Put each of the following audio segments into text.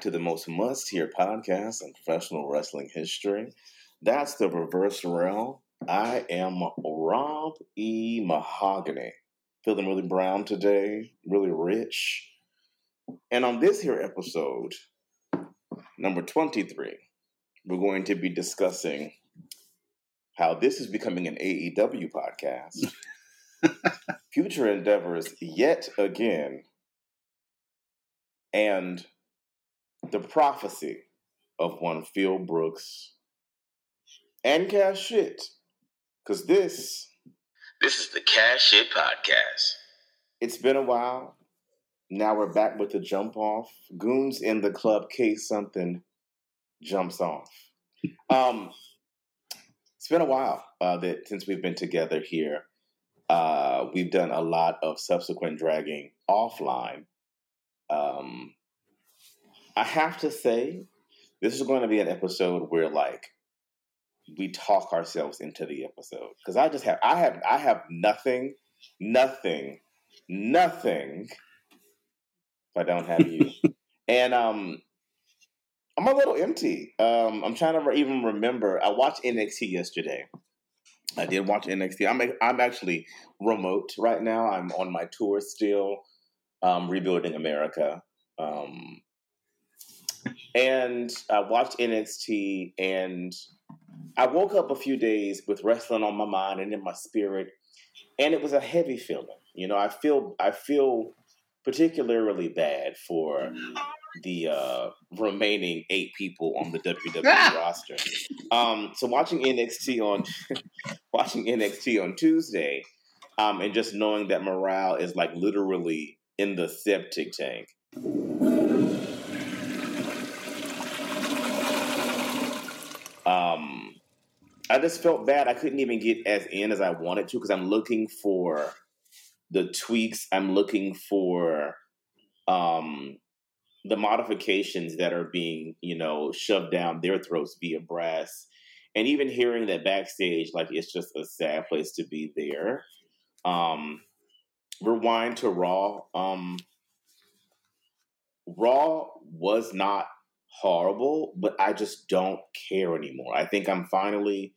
Back to the most must hear podcast in professional wrestling history. That's the Reverse Rell. I am Rob E. Mahogany. Feeling really brown today, really rich. And on this here episode, number 23, we're going to be discussing how this is becoming an AEW podcast. Future endeavors yet again and the prophecy of one Phil Brooks and Cash Shit. Because this. This is the Cash Shit Podcast. It's been a while. Now we're back with the jump off. Goons in the club case something jumps off. Um, it's been a while uh, that since we've been together here. Uh, we've done a lot of subsequent dragging offline um, I have to say, this is going to be an episode where like we talk ourselves into the episode because I just have I have I have nothing, nothing, nothing. If I don't have you, and um, I'm a little empty. Um, I'm trying to even remember. I watched NXT yesterday. I did watch NXT. I'm I'm actually remote right now. I'm on my tour still um, Rebuilding America. Um, and I watched NXT, and I woke up a few days with wrestling on my mind and in my spirit, and it was a heavy feeling. You know, I feel I feel particularly bad for the uh, remaining eight people on the WWE roster. Um, so watching NXT on watching NXT on Tuesday, um, and just knowing that morale is like literally in the septic tank. Um, I just felt bad. I couldn't even get as in as I wanted to because I'm looking for the tweaks. I'm looking for um, the modifications that are being, you know, shoved down their throats via brass. And even hearing that backstage, like it's just a sad place to be there. Um, rewind to Raw. Um, Raw was not horrible, but I just don't care anymore. I think I'm finally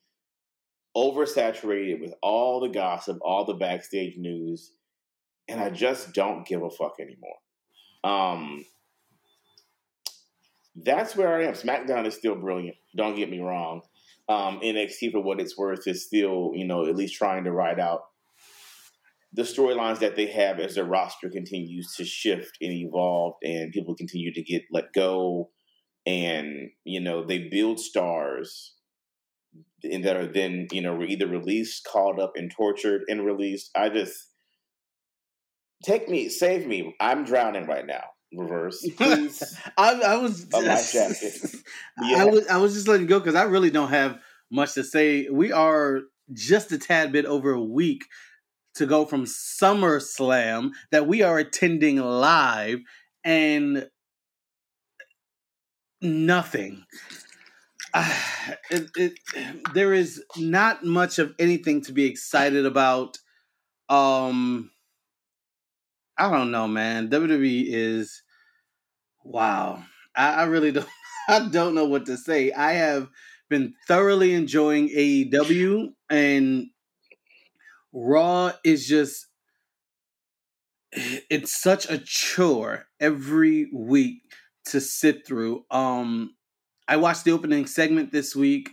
oversaturated with all the gossip, all the backstage news, and I just don't give a fuck anymore. Um, that's where I am. SmackDown is still brilliant. Don't get me wrong. Um, NXT, for what it's worth, is still, you know, at least trying to ride out the storylines that they have as their roster continues to shift and evolve and people continue to get let go and you know they build stars that are then you know either released called up and tortured and released i just take me save me i'm drowning right now reverse please I, I, was a life jacket. yeah. I was I was just letting go because I really don't have much to say. We are just a tad bit over a week to go from SummerSlam that we are attending live and nothing. Uh, it, it, there is not much of anything to be excited about. Um, I don't know, man. WWE is wow. I, I really don't. I don't know what to say. I have been thoroughly enjoying AEW, and Raw is just it's such a chore every week to sit through. Um I watched the opening segment this week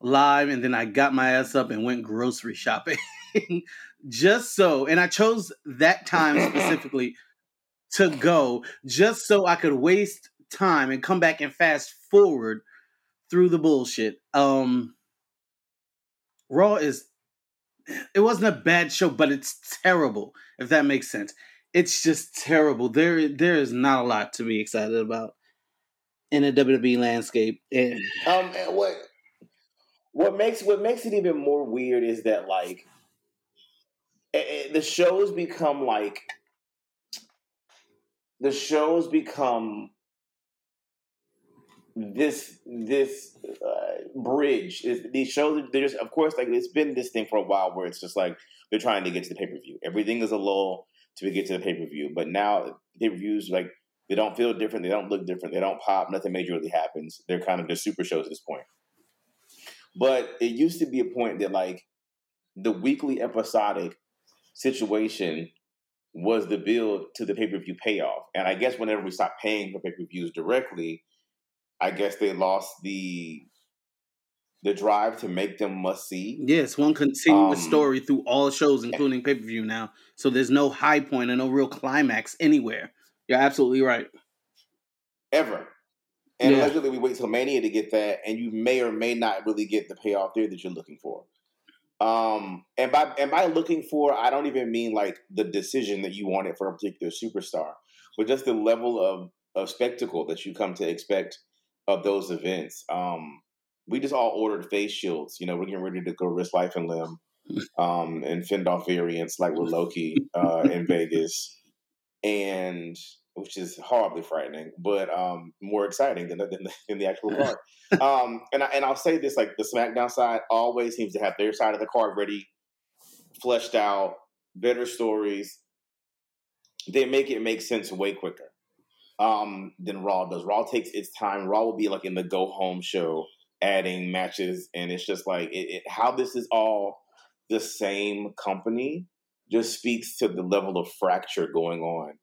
live and then I got my ass up and went grocery shopping. just so and I chose that time specifically to go just so I could waste time and come back and fast forward through the bullshit. Um Raw is it wasn't a bad show, but it's terrible. If that makes sense, it's just terrible. There, there is not a lot to be excited about in a WWE landscape. And, um, and what what makes what makes it even more weird is that like it, it, the shows become like the shows become this this uh, bridge is these shows there's of course like it's been this thing for a while where it's just like they're trying to get to the pay per view. Everything is a lull to get to the pay per view, but now pay per views like They don't feel different. They don't look different. They don't pop. Nothing major really happens. They're kind of just super shows at this point. But it used to be a point that like the weekly episodic situation was the build to the pay per view payoff. And I guess whenever we stopped paying for pay per views directly, I guess they lost the the drive to make them must see. Yes, one continuous Um, story through all shows, including pay per view now. So there's no high point and no real climax anywhere. You're absolutely right. Ever. And Yeah. allegedly we wait till Mania to get that, and you may or may not really get the payoff there that you're looking for. Um, and by and by looking for, I don't even mean like the decision that you wanted for a particular superstar, but just the level of of spectacle that you come to expect of those events. Um, we just all ordered face shields. You know, we're getting ready to go risk life and limb, um, and fend off variants like with Loki uh, in Vegas, and which is horribly frightening, but um, more exciting than, than, than the actual card. um, and I, and I'll say this: like the SmackDown side always seems to have their side of the card ready, fleshed out, better stories. They make it make sense way quicker um, than Raw does. Raw takes its time. Raw will be like in the go home show, adding matches, and it's just like it, it, how this is all the same company just speaks to the level of fracture going on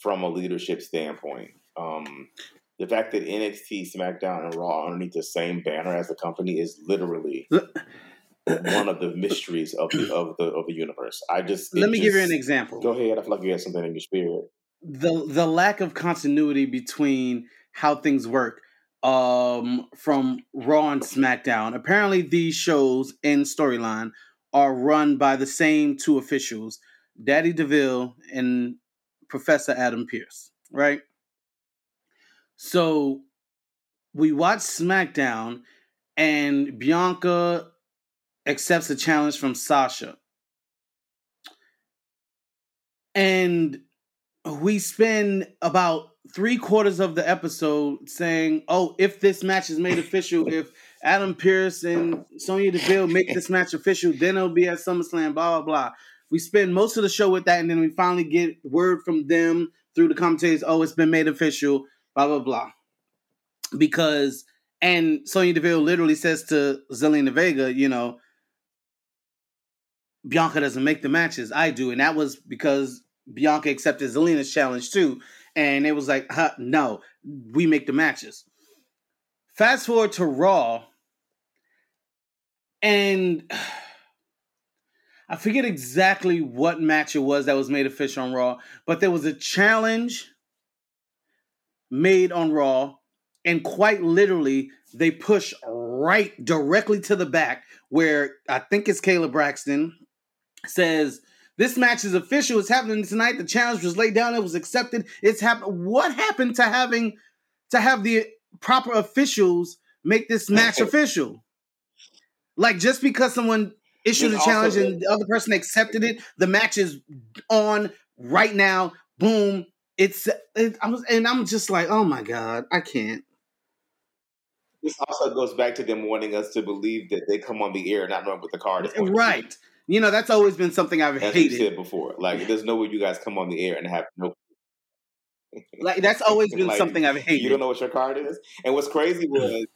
from a leadership standpoint. Um, the fact that NXT, SmackDown, and Raw underneath the same banner as the company is literally one of the mysteries of the of the of the universe. I just Let me give you an example. Go ahead. I feel like you had something in your spirit. the the lack of continuity between how things work um from Raw and SmackDown. Apparently these shows in storyline are run by the same two officials, Daddy DeVille and Professor Adam Pearce, right? So we watch SmackDown and Bianca accepts a challenge from Sasha. And we spend about three quarters of the episode saying, "Oh, if this match is made official, if Adam Pearce and Sonya Deville make this match official, then it'll be at SummerSlam." Blah blah blah. We spend most of the show with that, and then we finally get word from them through the commentators. Oh, it's been made official. Blah blah blah. Because and Sonya Deville literally says to Zelina Vega, you know, Bianca doesn't make the matches. I do, and that was because Bianca accepted Zelina's challenge too, and it was like, huh, no, we make the matches. Fast forward to Raw, and I forget exactly what match it was that was made official on Raw, but there was a challenge made on Raw, and quite literally, they push right directly to the back where I think it's Kayla Braxton says this match is official. It's happening tonight. The challenge was laid down. It was accepted. It's happened. What happened to having to have the proper officials make this match official? Like just because someone issued a challenge and the other person accepted it, the match is on right now. Boom. It's it, I was, and I'm just like, oh my god, I can't. This also goes back to them wanting us to believe that they come on the air not knowing what the card is. going to. Right. You know, that's always been something I've As hated. said before, like there's no way you guys come on the air and have no. Like that's always been Like, something I've hated. You don't know what your card is. And what's crazy was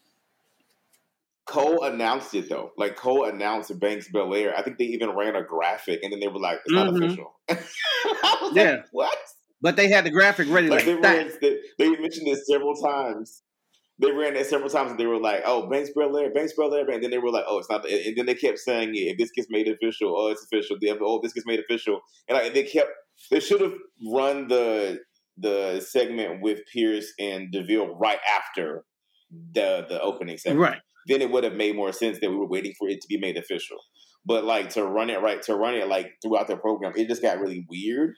Cole announced it though. Like Cole announced Banks Belair. I think they even ran a graphic, and then they were like, "It's not Mhm. official." I was Yeah. like, what? But they had the graphic ready Like like, they ran, they, they mentioned this several times. They ran it several times, and they were like, "Oh, Banks Belair, Banks Belair," and then they were like, "Oh, it's not." And then they kept saying it. If this gets made official, oh, it's official. The other, oh, this gets made official, and like they kept. They should have run the the segment with Pearce and Deville right after the the opening segment. Right. Then it would have made more sense that we were waiting for it to be made official. But like to run it right to run it like throughout the program, it just got really weird.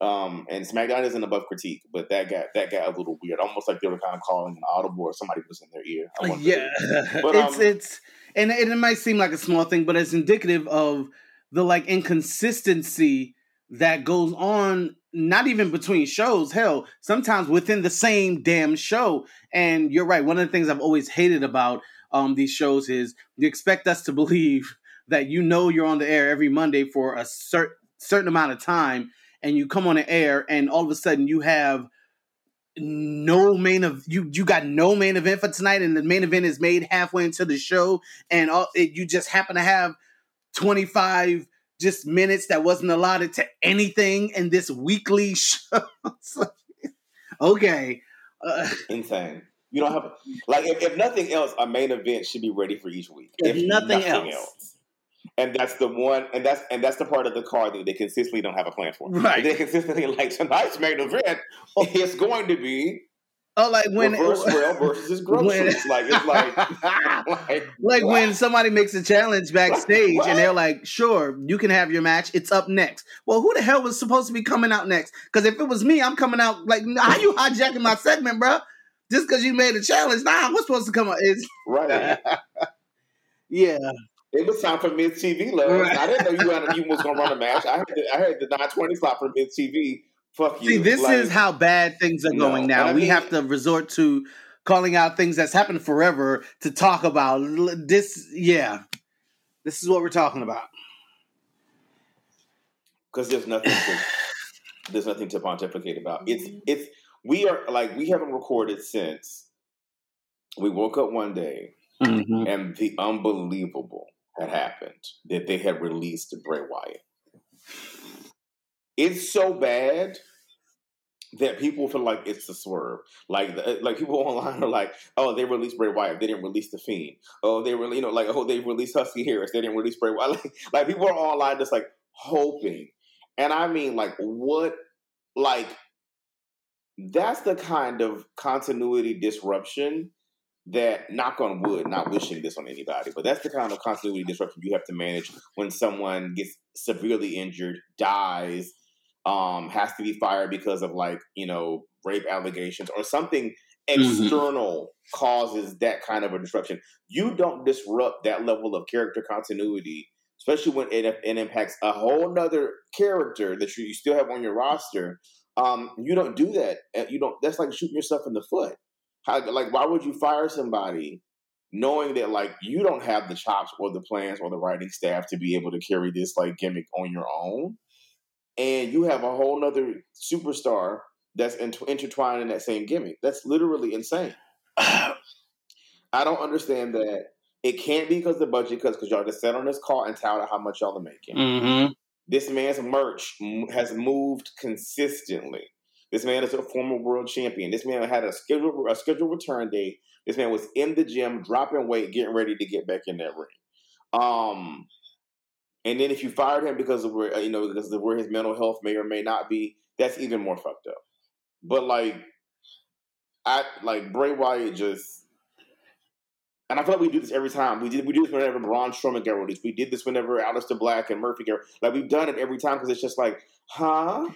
Um, and SmackDown isn't above critique, but that got that got a little weird, almost like they were kind of calling an audible or somebody was in their ear. Yeah. But, it's um, it's and, and it might seem like a small thing, but it's indicative of the like inconsistency that goes on not even between shows, hell, sometimes within the same damn show. And you're right, one of the things I've always hated about um these shows is you expect us to believe that you know you're on the air every Monday for a cer- certain amount of time and you come on the air and all of a sudden you have no main of you you got no main event for tonight and the main event is made halfway into the show and all, it, you just happen to have 25 just minutes that wasn't allotted to anything in this weekly show. Okay uh, insane. You don't have like if, if, nothing else a main event should be ready for each week if, if nothing, nothing else. else and that's the one, and that's and that's the part of the card that they consistently don't have a plan for. Right? They consistently like tonight's main event. It's going to be Oh, like when reverse versus his groceries. When, like it's like like, like when somebody makes a challenge backstage and they're like, "Sure, you can have your match. It's up next." Well, who the hell was supposed to be coming out next? Because if it was me, I'm coming out like, "How you hijacking my segment, bro?" Just because you made a challenge, nah, what's supposed to come out? It's right. yeah. It was time for Miz TV, love. Right. I didn't know you, had, you was going to run a match. I had, the, I had the 920 slot for Miz TV. Fuck you. See, this like, is how bad things are going no. now. we mean, have to resort to calling out things that's happened forever to talk about this. Yeah, this is what we're talking about. Because there's nothing. To, there's nothing to pontificate about. It's it's we are like we haven't recorded since we woke up one day mm-hmm. and the unbelievable had happened that they had released Bray Wyatt. It's so bad that people feel like it's a swerve. Like uh, like people online are like, oh, they released Bray Wyatt, they didn't release the Fiend. Oh, they really you know like oh they released Husky Harris, they didn't release Bray Wyatt. Like, like people are online just like hoping, and I mean like what like that's the kind of continuity disruption that knock on wood, not wishing this on anybody, but that's the kind of continuity disruption you have to manage when someone gets severely injured, dies, um, has to be fired because of like, you know, rape allegations or something mm-hmm. external mm-hmm. causes that kind of a disruption. You don't disrupt that level of character continuity, especially when it, it impacts a whole nother character that you, you still have on your roster. Um, you don't do that. You don't. That's like shooting yourself in the foot. How, like, why would you fire somebody knowing that like you don't have the chops or the plans or the writing staff to be able to carry this like gimmick on your own, and you have a whole nother superstar that's intertwined in that same gimmick. That's literally insane. I don't understand that. It can't be because the budget cuts because y'all just sat on this call and touted how much y'all are making. Mm-hmm. This man's merch has moved consistently. This man is a former world champion. This man had a scheduled a scheduled return date. This man was in the gym, dropping weight, getting ready to get back in that ring. Um, and then if you fired him because of where you know because of where his mental health may or may not be, that's even more fucked up. But like, I like Bray Wyatt just. And I feel like we do this every time. We did we do this whenever Braun Strowman got released. We did this whenever Aleister Black and Murphy got like we've done it every time because it's just like, huh?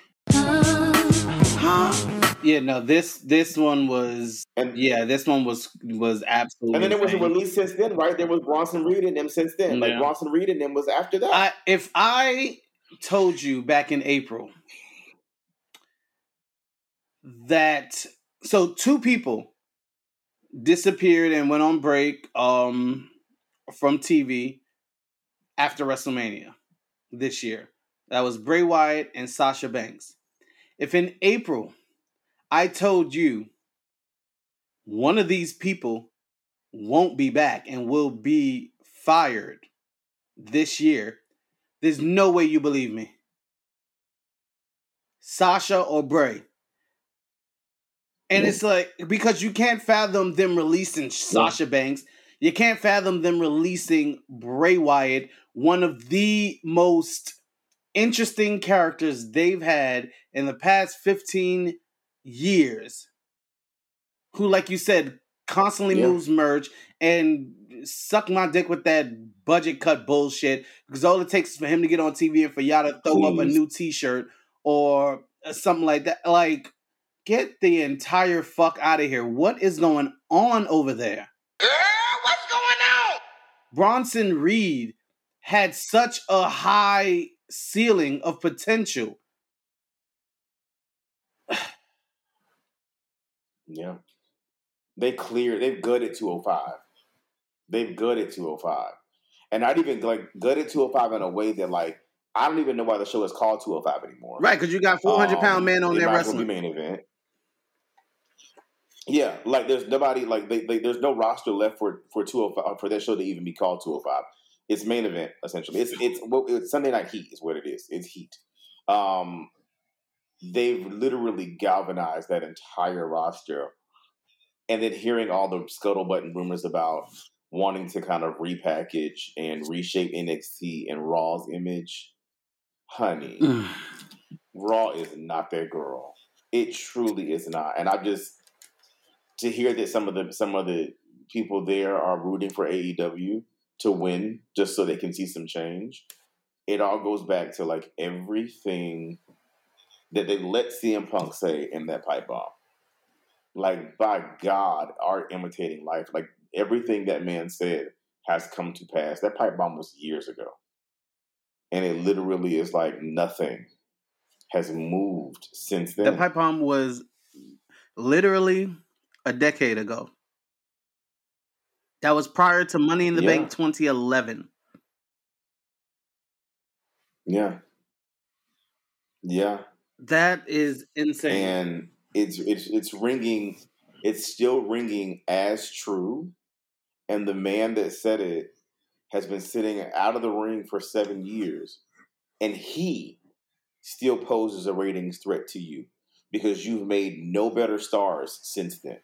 Huh? Yeah, no, this this one was and yeah, this one was was absolutely. And then there was a release since then, right? There was Bronson Reed and them since then. Yeah. Like Bronson Reed and them was after that. I, if I told you back in April that so two people disappeared and went on break um from TV after WrestleMania this year. That was Bray Wyatt and Sasha Banks. If in April I told you one of these people won't be back and will be fired this year, there's no way you believe me. Sasha or Bray. And it's like because you can't fathom them releasing Sasha Banks. You can't fathom them releasing Bray Wyatt, one of the most interesting characters they've had in the past 15 years who like you said constantly yeah. moves merch and suck my dick with that budget cut bullshit because all it takes is for him to get on TV and for y'all to throw Please. up a new t-shirt or uh, something like that like get the entire fuck out of here what is going on over there Girl, what's going on Bronson Reed had such a high ceiling of potential. yeah. They clear, they've gutted 205. They've gutted 205. And not even like gutted 205 in a way that like I don't even know why the show is called 205 anymore. Right, because you got 400 um, pound man on there wrestling. main event. Yeah, like there's nobody like they, they, there's no roster left for for two hundred five for that show to even be called two hundred five. It's main event essentially. It's it's it's Sunday Night Heat is what it is. It's Heat. Um, they've literally galvanized that entire roster, and then hearing all the scuttlebutt and rumors about wanting to kind of repackage and reshape NXT and Raw's image, honey, Raw is not their girl. It truly is not, and I just to hear that some of the some of the people there are rooting for AEW to win just so they can see some change. It all goes back to like everything that they let CM Punk say in that pipe bomb. Like by God, art imitating life. Like everything that man said has come to pass. That pipe bomb was years ago. And it literally is like nothing has moved since then. The pipe bomb was literally a decade ago. That was prior to Money in the Yeah. Bank 2011. Yeah. Yeah. That is insane. and it's it's it's ringing it's still ringing as true and the man that said it has been sitting out of the ring for 7 years and he still poses a ratings threat to you because you've made no better stars since then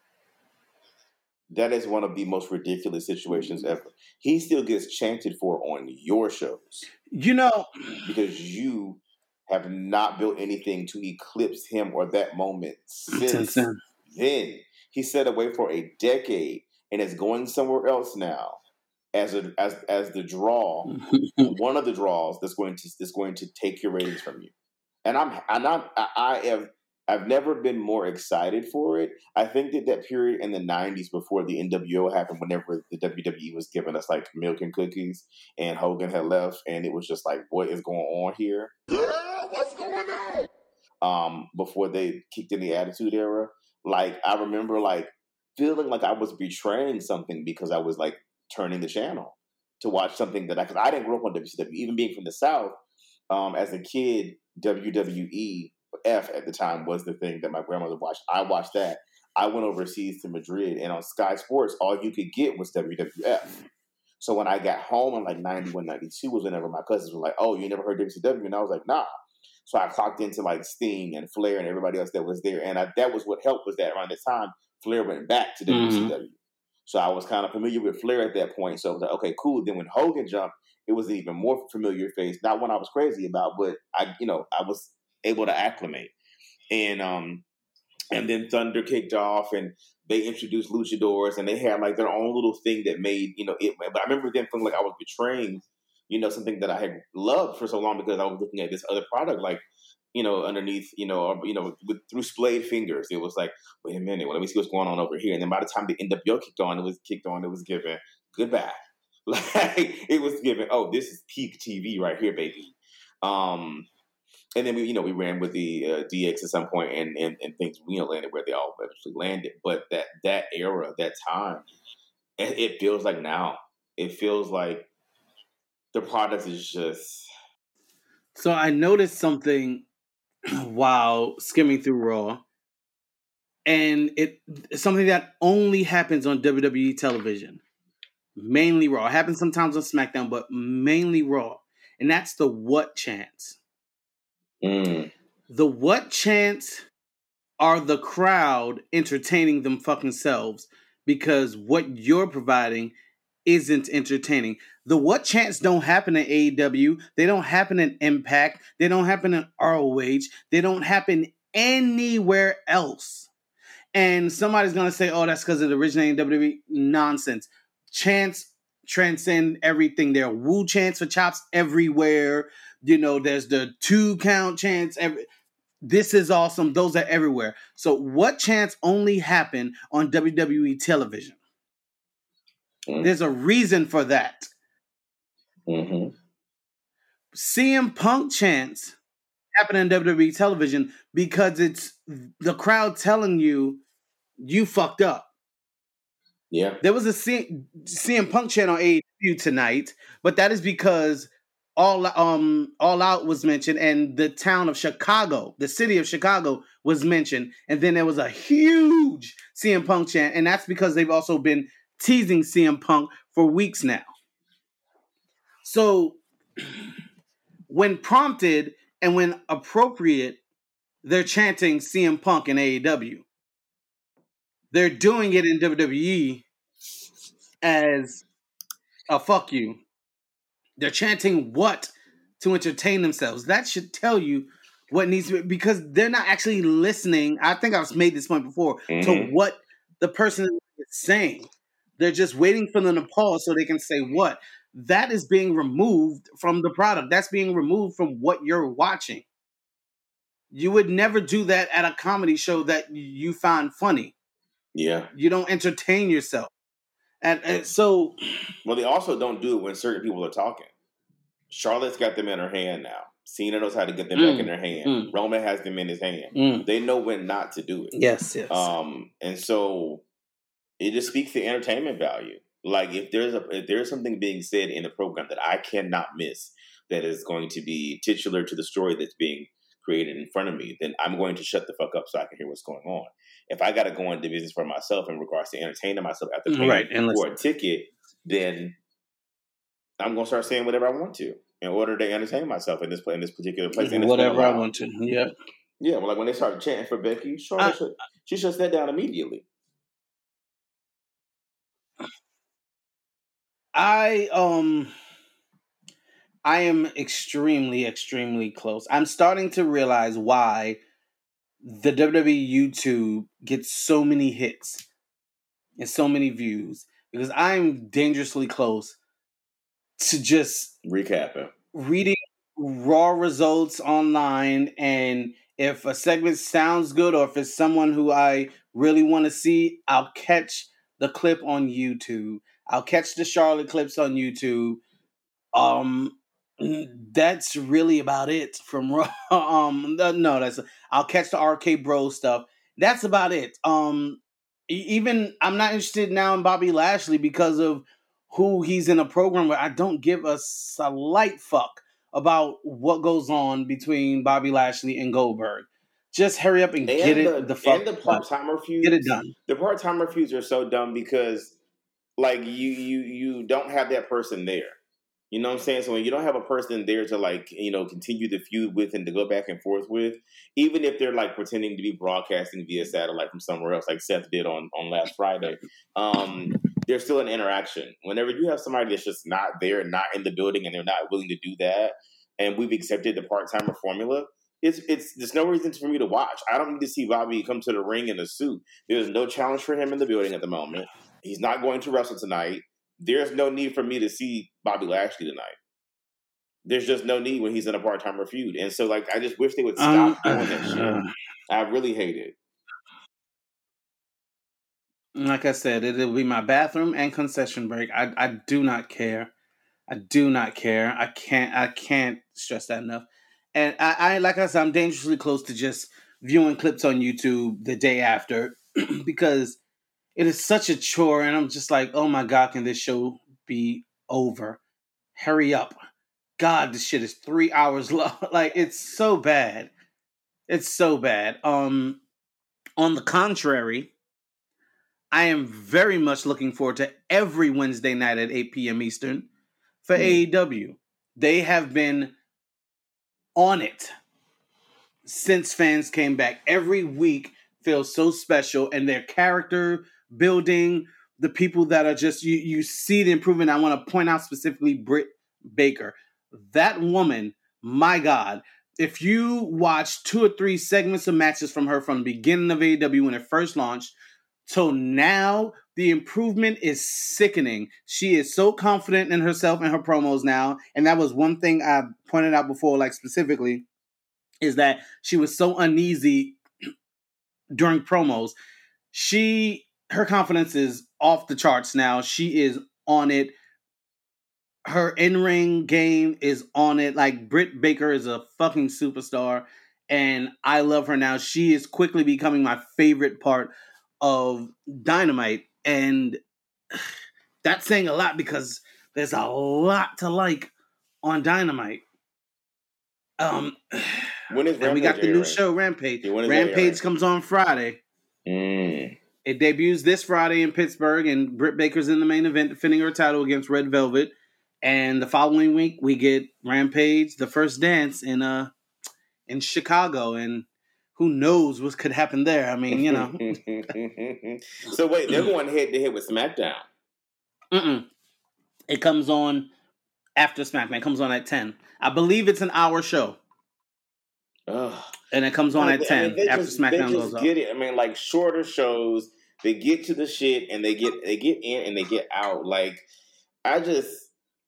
that is one of the most ridiculous situations mm-hmm. ever he still gets chanted for on your shows you know, because you have not built anything to eclipse him or that moment since, then. then. He set away for a decade and is going somewhere else now as a as as the draw, mm-hmm. one of the draws that's going to that's going to take your ratings from you. And I'm and I'm I I have I've never been more excited for it. I think that that period in the '90s before the NWO happened, whenever the WWE was giving us like milk and cookies, and Hogan had left, and it was just like, what is going on here? What's going on? um before they kicked in the attitude era like i remember like feeling like i was betraying something because i was like turning the channel to watch something that i because i didn't grow up on wcw even being from the south um as a kid wwe f at the time was the thing that my grandmother watched i watched that i went overseas to madrid and on sky sports all you could get was wwf so when i got home in like 91 92 was whenever my cousins were like oh you never heard wcw and i was like nah so I clocked into like Sting and Flair and everybody else that was there, and I, that was what helped was that around the time Flair went back to WCW. Mhm. So I was kind of familiar with Flair at that point. So I was like, okay, cool. Then when Hogan jumped, it was an even more familiar face. Not one I was crazy about, but I, you know, I was able to acclimate. And um, and then Thunder kicked off, and they introduced luchadors, and they had like their own little thing that made you know it. But I remember them feeling like I was betraying, you know, something that I had loved for so long because I was looking at this other product, like you know, underneath, you know, or, you know, with through splayed fingers. It was like, wait a minute, well, let me see what's going on over here. And then by the time the NWO kicked on, it was kicked on, it was given goodbye. Like it was given, oh, this is peak TV right here, baby. Um, and then we, you know, we ran with the uh, DX at some point, and, and and things you know landed where they all eventually landed. But that that era, that time, it, it feels like now. It feels like the product is just So I noticed something while skimming through Raw, and it something that only happens on WWE television, mainly Raw. It happens sometimes on SmackDown, but mainly Raw, and that's the what chants. Mm, The what chants are the crowd entertaining them fucking selves because what you're providing isn't entertaining. The what chants don't happen in AEW. They don't happen in Impact. They don't happen in ROH. They don't happen anywhere else. And somebody's gonna say, "Oh, that's because it originated in WWE." Nonsense. Chants transcend everything. There are woo chants for chops everywhere. You know, there's the two count chants. Every this is awesome. Those are everywhere. So, what chants only happen on WWE television? Mm. There's a reason for that. hmm CM Punk chants happen on WWE television because it's the crowd telling you you fucked up. yeah, There was a C- CM Punk chant on AEW tonight, but that is because all um all out was mentioned and the town of chicago the city of chicago was mentioned. And then there was a huge cm punk chant and that's because they've also been teasing cm punk for weeks now. So when prompted and when appropriate they're chanting cm punk in aew they're doing it in wwe as a fuck you they're chanting what to entertain themselves. That should tell you what needs to be because they're not actually listening. I think I've made this point before to Mhm. what the person is saying. They're just waiting for them to pause so they can say what. That is being removed from the product. That's being removed from what you're watching. You would never do that at a comedy show that you find funny. Yeah. You don't entertain yourself. And, and so Well, they also don't do it when certain people are talking. Charlotte's got them in her hand now. Cena knows how to get them Mm, back in their hand. mm. Roman has them in his hand. mm, They know when not to do it. yes, yes. Um, and so it just speaks to entertainment value. Like if there's a if there's something being said in the program that I cannot miss that is going to be titular to the story that's being created in front of me, then I'm going to shut the fuck up so I can hear what's going on. If I got to go into business for myself in regards to entertaining myself after paying Right, and for a ticket, then I'm gonna start saying whatever I want to in order to entertain myself in this in this particular place. It's Whatever I want to. Yeah. Yeah, well, like when they started chanting for Becky, Charlotte I- shut, she shuts that down immediately. I um I am extremely extremely close. I'm starting to realize why the WWE YouTube gets so many hits and so many views because I'm dangerously close to just Recapping. reading raw results online and if a segment sounds good or if it's someone who I really want to see, I'll catch the clip on YouTube. I'll catch the Charlotte clips on YouTube. Um that's really about it from Raw. Um no, that's I'll catch the RK Bro stuff. That's about it. Um even I'm not interested now in Bobby Lashley because of who he's in a program where I don't give a slight fuck about what goes on between Bobby Lashley and Goldberg. Just hurry up and, And get the, it the fuck and the part timer feuds. Get it done. The part timer feuds are so dumb because, like, you you you don't have that person there. You know what I'm saying? So when you don't have a person there to like you know continue the feud with and to go back and forth with, even if they're like pretending to be broadcasting via satellite from somewhere else, like Seth did on on last Friday, um, there's still an interaction. Whenever you have somebody that's just not there, not in the building, and they're not willing to do that, and we've accepted the part timer formula, it's it's there's no reason for me to watch. I don't need to see Bobby come to the ring in a suit. There's no challenge for him in the building at the moment. He's not going to wrestle tonight. There's no need for me to see Bobby Lashley tonight. There's just no need when he's in a part timer feud. And so like I just wish they would stop Um, doing that shit. I really hate it. like I said, it'll be my bathroom and concession break. I I do not care. I do not care. I can't I can't stress that enough. And I, I like I said, I'm dangerously close to just viewing clips on YouTube the day after because it is such a chore and I'm just like, oh my god, can this show be over? Hurry up. God, this shit is three hours long. like it's so bad. It's so bad. Um on the contrary, I am very much looking forward to every Wednesday night at 8 p.m. Eastern for Hmm. AEW. They have been on it since fans came back. Every week feels so special, and their character building, the people that are just you you see the improvement. I want to point out specifically Britt Baker. That woman, my God. If you watch two or three segments of matches from her from the beginning of AEW when it first launched, till now, the improvement is sickening. She is so confident in herself and her promos now. And that was one thing I pointed out before, like specifically, is that she was so uneasy during promos. She her confidence is off the charts now. She is on it. Her in-ring game is on it. Like Britt Baker is a fucking superstar. And I love her now. She is quickly becoming my favorite part of Dynamite, and that's saying a lot because there's a lot to like on Dynamite. Um, When is and we got the new airing? show Rampage. Yeah, when is that Rampage airing? comes on Friday. It debuts this Friday in Pittsburgh, and Britt Baker's in the main event, defending her title against Red Velvet. And the following week, we get Rampage, the first dance in uh in Chicago, and who knows what could happen there? I mean, you know, so wait, they're going head to head with SmackDown. mm-mm. it comes on after SmackDown. It comes on at ten. I believe it's an hour show, Ugh. and it comes on I at mean, ten they after just- SmackDown goes up. Get it? I mean, like shorter shows, they get to the shit and they get they get in and they get out. Like I just,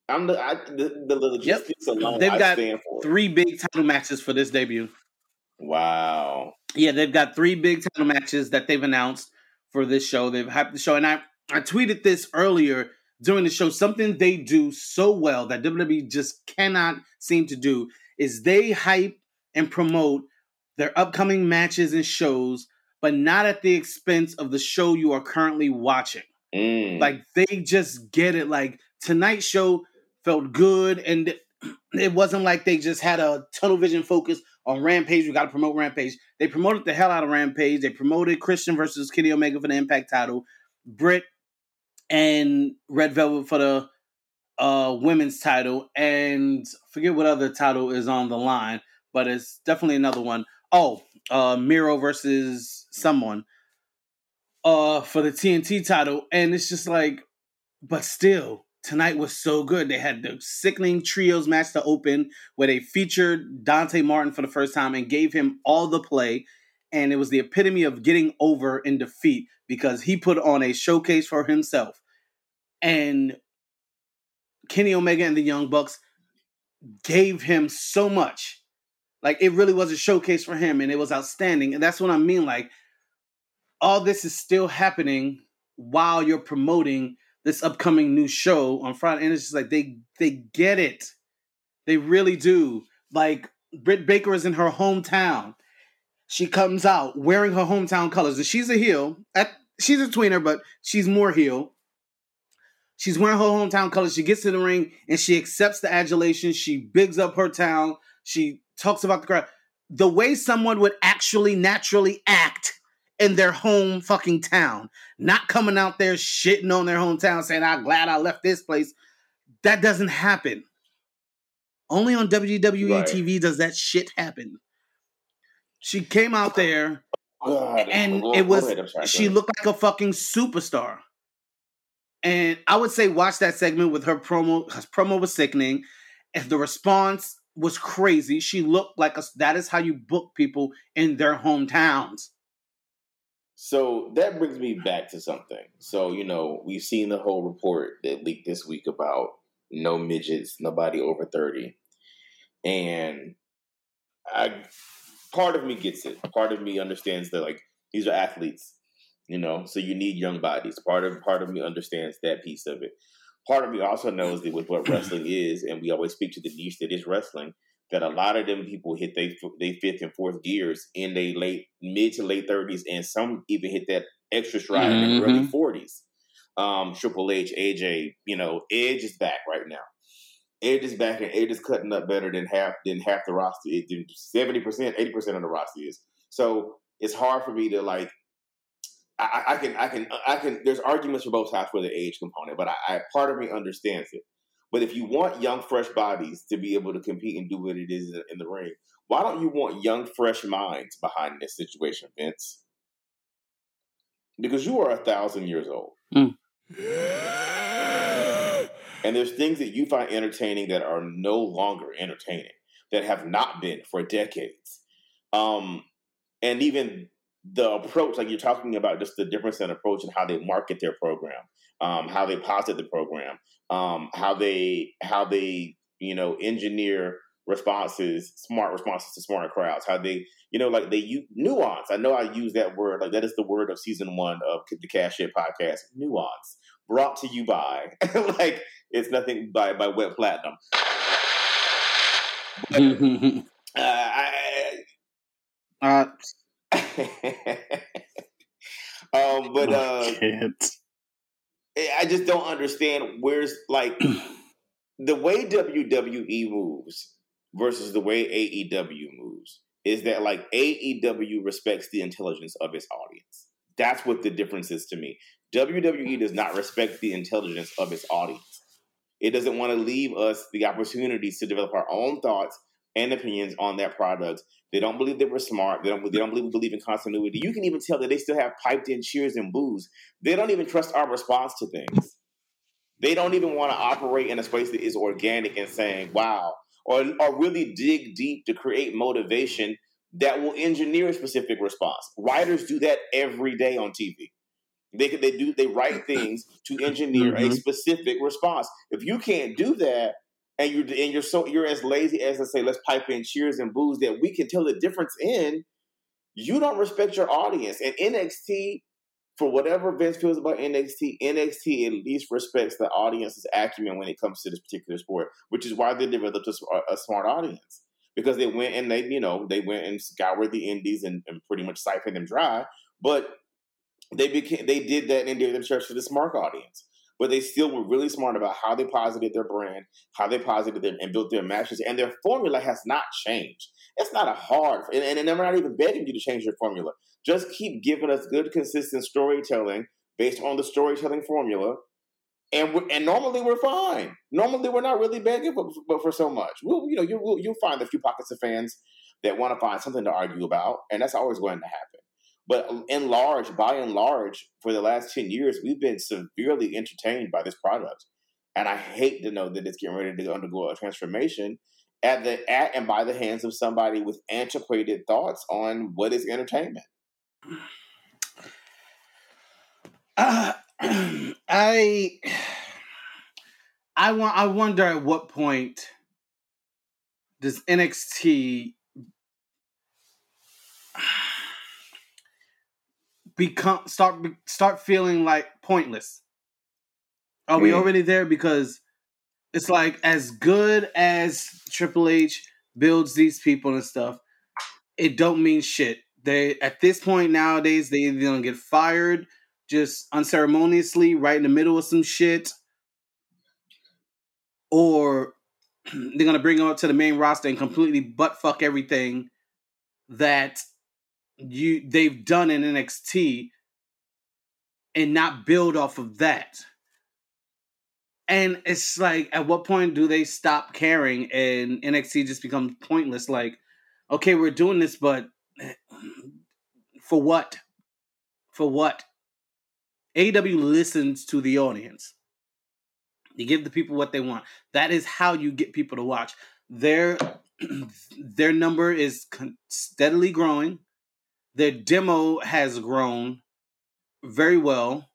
I'm the I, the, the logistics alone. They've I got stand for. Three big title matches for this debut. Wow. Yeah, they've got three big title matches that they've announced for this show. They've hyped the show, and I I tweeted this earlier during the show. Something they do so well that WWE just cannot seem to do is they hype and promote their upcoming matches and shows, but not at the expense of the show you are currently watching. Mm. Like they just get it. Like tonight's show felt good, and it wasn't like they just had a tunnel vision focus on Rampage. We got to promote Rampage. They promoted the hell out of Rampage. They promoted Christian versus Kenny Omega for the Impact title, Britt and Red Velvet for the uh women's title, and forget what other title is on the line, but it's definitely another one. Oh, uh Miro versus someone uh for the TNT title, and it's just like, but still, tonight was so good. They had the sickening trios match to open where they featured Dante Martin for the first time and gave him all the play. And it was the epitome of getting over in defeat because he put on a showcase for himself. And Kenny Omega and the Young Bucks gave him so much. Like it really was a showcase for him and it was outstanding. And that's what I mean. Like all this is still happening while you're promoting this upcoming new show on Friday. And it's just like they they get it. They really do. Like Britt Baker is in her hometown. She comes out wearing her hometown colors. And she's a heel. At, she's a tweener, but she's more heel. She's wearing her hometown colors. She gets in the ring and she accepts the adulation. She bigs up her town. She talks about the crowd. The way someone would actually naturally act in their home fucking town, not coming out there shitting on their hometown saying, I'm glad I left this place. That doesn't happen. Only on WWE Right. TV does that shit happen. She came out there God. and it was ahead, I'm sorry, go she looked like a fucking superstar. And I would say watch that segment with her promo. Her promo was sickening. If the response was crazy, she looked like a. That is how you book people in their hometowns. So that brings me back to something. So, you know, we've seen the whole report that leaked this week about no midgets, nobody over 30. And I part of me gets it. Part of me understands that like these are athletes, you know, so you need young bodies. Part of part of me understands that piece of it. Part of me also knows that with what wrestling is, and we always speak to the niche that is wrestling, that a lot of them people hit they they fifth and fourth gears in they late mid to late thirties, and some even hit that extra stride in their early forties. Um, Triple H, AJ, you know, Edge is back right now. Edge is back, and Edge is cutting up better than half than half the roster. Seventy percent, eighty percent of the roster is. So it's hard for me to like. I, I can, I can, I can. There's arguments for both sides for the age component, but I, I part of me understands it. But if you want young, fresh bodies to be able to compete and do what it is in the ring, why don't you want young, fresh minds behind this situation, Vince? Because you are a thousand years old. Mm. And there's things that you find entertaining that are no longer entertaining, that have not been for decades. Um, and even the approach, like you're talking about, just the difference in approach and how they market their program, um, how they posit the program, um, how they how they you know engineer responses, smart responses to smart crowds, how they you know like they use nuance. I know I use that word like that is the word of season one of the Cash It podcast. Nuance brought to you by like it's nothing by by Wet Platinum. But, uh, I, uh, um, but uh. I just don't understand where's like the way WWE moves versus the way AEW moves is that like AEW respects the intelligence of its audience. That's what the difference is to me. WWE does not respect the intelligence of its audience. It doesn't want to leave us the opportunities to develop our own thoughts and opinions on that product. They don't believe they were smart. They don't. They don't believe, believe in continuity. You can even tell that they still have piped in cheers and boos. They don't even trust our response to things. They don't even want to operate in a space that is organic and saying, "Wow," or or really dig deep to create motivation that will engineer a specific response. Writers do that every day on TV. They they do they write things to engineer mm-hmm. a specific response. If you can't do that, and you're and you're so you're as lazy as to say let's pipe in cheers and boos that we can tell the difference in, you don't respect your audience. And NXT, for whatever Vince feels about NXT, NXT at least respects the audience's acumen when it comes to this particular sport, which is why they developed a, a smart audience because they went and they, you know, they went and scoured the indies and, and pretty much siphoned them dry. But they became they did that and did themselves to the smart audience. But they still were really smart about how they posited their brand, how they posited them and built their matches, and their formula has not changed. It's not a hard, and, and, and they're not even begging you to change your formula. Just keep giving us good, consistent storytelling based on the storytelling formula, and and normally we're fine. Normally we're not really begging for, for, for so much. We'll, you know, you will you'll find a few pockets of fans that want to find something to argue about, and that's always going to happen. But in large, by and large, for the last ten years, we've been severely entertained by this product, and I hate to know that it's getting ready to undergo a transformation at the at and by the hands of somebody with antiquated thoughts on what is entertainment. Uh, I I want I wonder at what point does NXT become start start feeling like pointless? Are we already there? Because it's like as good as Triple H builds these people and stuff, it don't mean shit. They at this point nowadays they either gonna get fired just unceremoniously right in the middle of some shit, or they're gonna bring them up to the main roster and completely butt fuck everything that you they've done in NXT and not build off of that. And it's like, at what point do they stop caring and NXT just becomes pointless? Like, okay, we're doing this, but for what? For what? AEW listens to the audience. You give the people what they want. That is how you get people to watch. Their their number is steadily growing. Their demo has grown very well.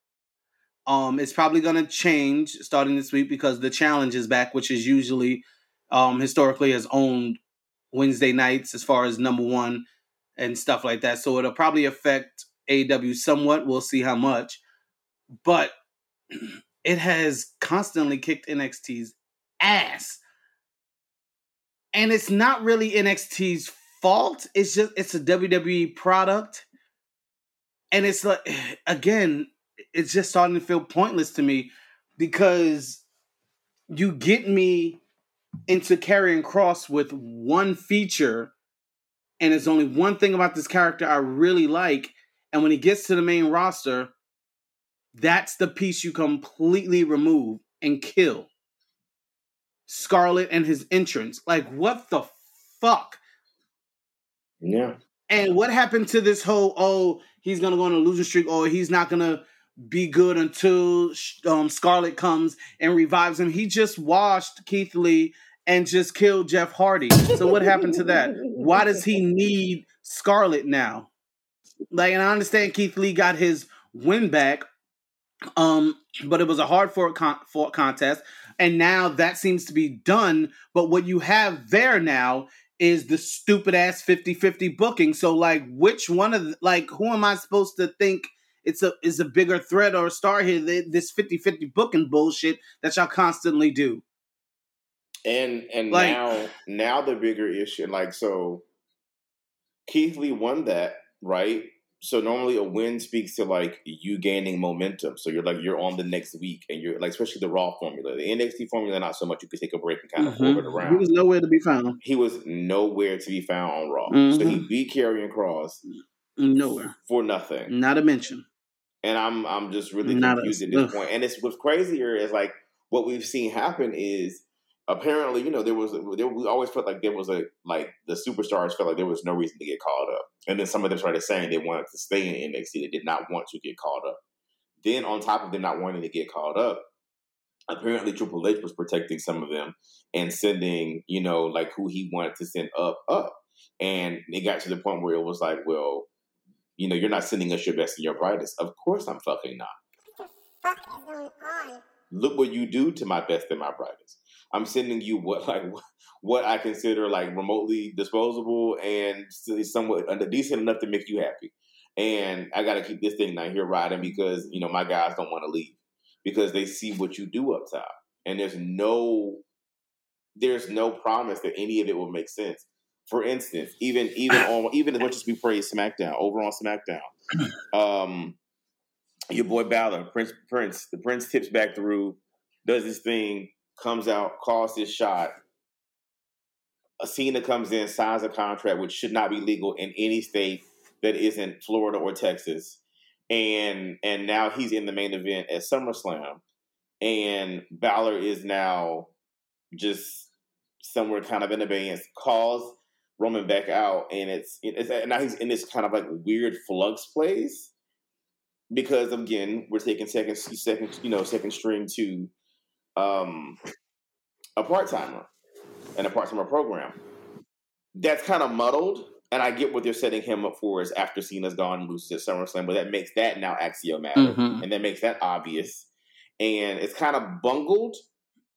Um, it's probably going to change starting this week because the challenge is back, which is usually um, historically has owned Wednesday nights as far as number one and stuff like that. So it'll probably affect AW somewhat. We'll see how much but it has constantly kicked NXT's ass. And it's not really NXT's fault. It's just it's a WWE product. And it's like again, it's just starting to feel pointless to me because you get me into Karrion Kross with one feature and there's only one thing about this character I really like and when he gets to the main roster that's the piece you completely remove and kill. Scarlett and his entrance. Like, what the fuck? Yeah. And what happened to this whole, oh, he's to go on a losing streak, or he's not to be good until um, Scarlett comes and revives him? He just washed Keith Lee and just killed Jeff Hardy. So what happened to that? Why does he need Scarlett now? Like, and I understand Keith Lee got his win back, um, but it was a hard fought, con- fought contest, and now that seems to be done. But what you have there now is the stupid ass 50-50 booking. So like which one of the, like who am I supposed to think it's a is a bigger threat or a star here this 50-50 booking bullshit that y'all constantly do. And and like, now now the bigger issue like so Keith Lee won that, right? So normally a win speaks to like you gaining momentum. So you're like you're on the next week, and you're like especially the Raw formula, the NXT formula, not so much. You could take a break and kind of mm-hmm. forward around. He was nowhere to be found. He was nowhere to be found on Raw. Mm-hmm. So he mm-hmm. beat Karrion Kross nowhere for nothing, not a mention. And I'm I'm just really not confused a, at this ugh. point. And it's what's crazier is like what we've seen happen is apparently, you know, there was there, we always felt like there was a like the superstars felt like there was no reason to get called up, and then some of them started saying they wanted to stay in NXT, they did not want to get called up. Then on top of them not wanting to get called up, apparently Triple H was protecting some of them and sending, you know, like who he wanted to send up up, and it got to the point where it was like, well, you know, you're not sending us your best and your brightest. Of course, I'm fucking not. What the fuck is going on? Look what you do to my best and my brightest. I'm sending you what like what I consider like remotely disposable and somewhat decent enough to make you happy. And I got to keep this thing down here riding because you know my guys don't want to leave because they see what you do up top, and there's no there's no promise that any of it will make sense. For instance, even even on even as much as we praise SmackDown over on SmackDown, um, your boy Balor, Prince Prince, the Prince tips back through, does this thing, comes out, calls his shot. A Cena comes in, signs a contract which should not be legal in any state that isn't Florida or Texas. And and now he's in the main event at SummerSlam. And Balor is now just somewhere kind of in abeyance, calls Roman back out, and it's, it's now he's in this kind of like weird flux place because again we're taking second second you know second string to um, a part timer and a part timer program. That's kind of muddled, and I get what they're setting him up for is after Cena's gone and loses at SummerSlam, but that makes that now axiomatic, mm-hmm. and that makes that obvious, and it's kind of bungled.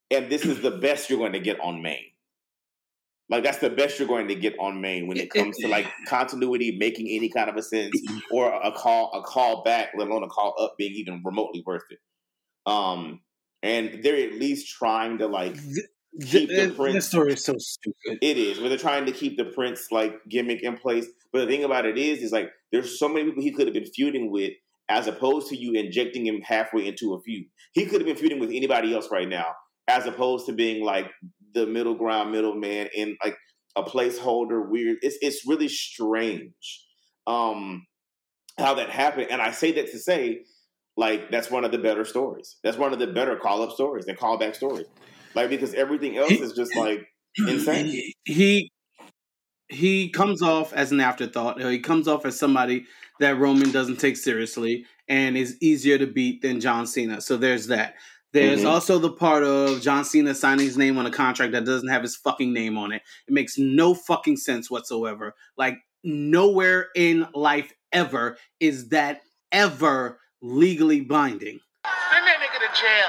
And this is the best you're going to get on main. Like that's the best you're going to get on main when it comes to like continuity, making any kind of a sense, or a call a call back, let alone a call up being even remotely worth it. Um, and they're at least trying to like keep the, the prince. This story is so stupid. It is, but they're trying to keep the prince like gimmick in place. But the thing about it is, is like there's so many people he could have been feuding with, as opposed to you injecting him halfway into a feud. He could have been feuding with anybody else right now, as opposed to being like the middle ground middleman and like a placeholder. Weird. It's it's really strange. Um, how that happened, and I say that to say like that's one of the better stories. That's one of the better call up stories and callback stories. Like because everything else is just like insane. He he comes off as an afterthought. He comes off as somebody that Roman doesn't take seriously and is easier to beat than John Cena. So there's that. There's mm-hmm. also the part of John Cena signing his name on a contract that doesn't have his fucking name on it. It makes no fucking sense whatsoever. Like nowhere in life ever is that ever legally binding. Send that nigga to jail.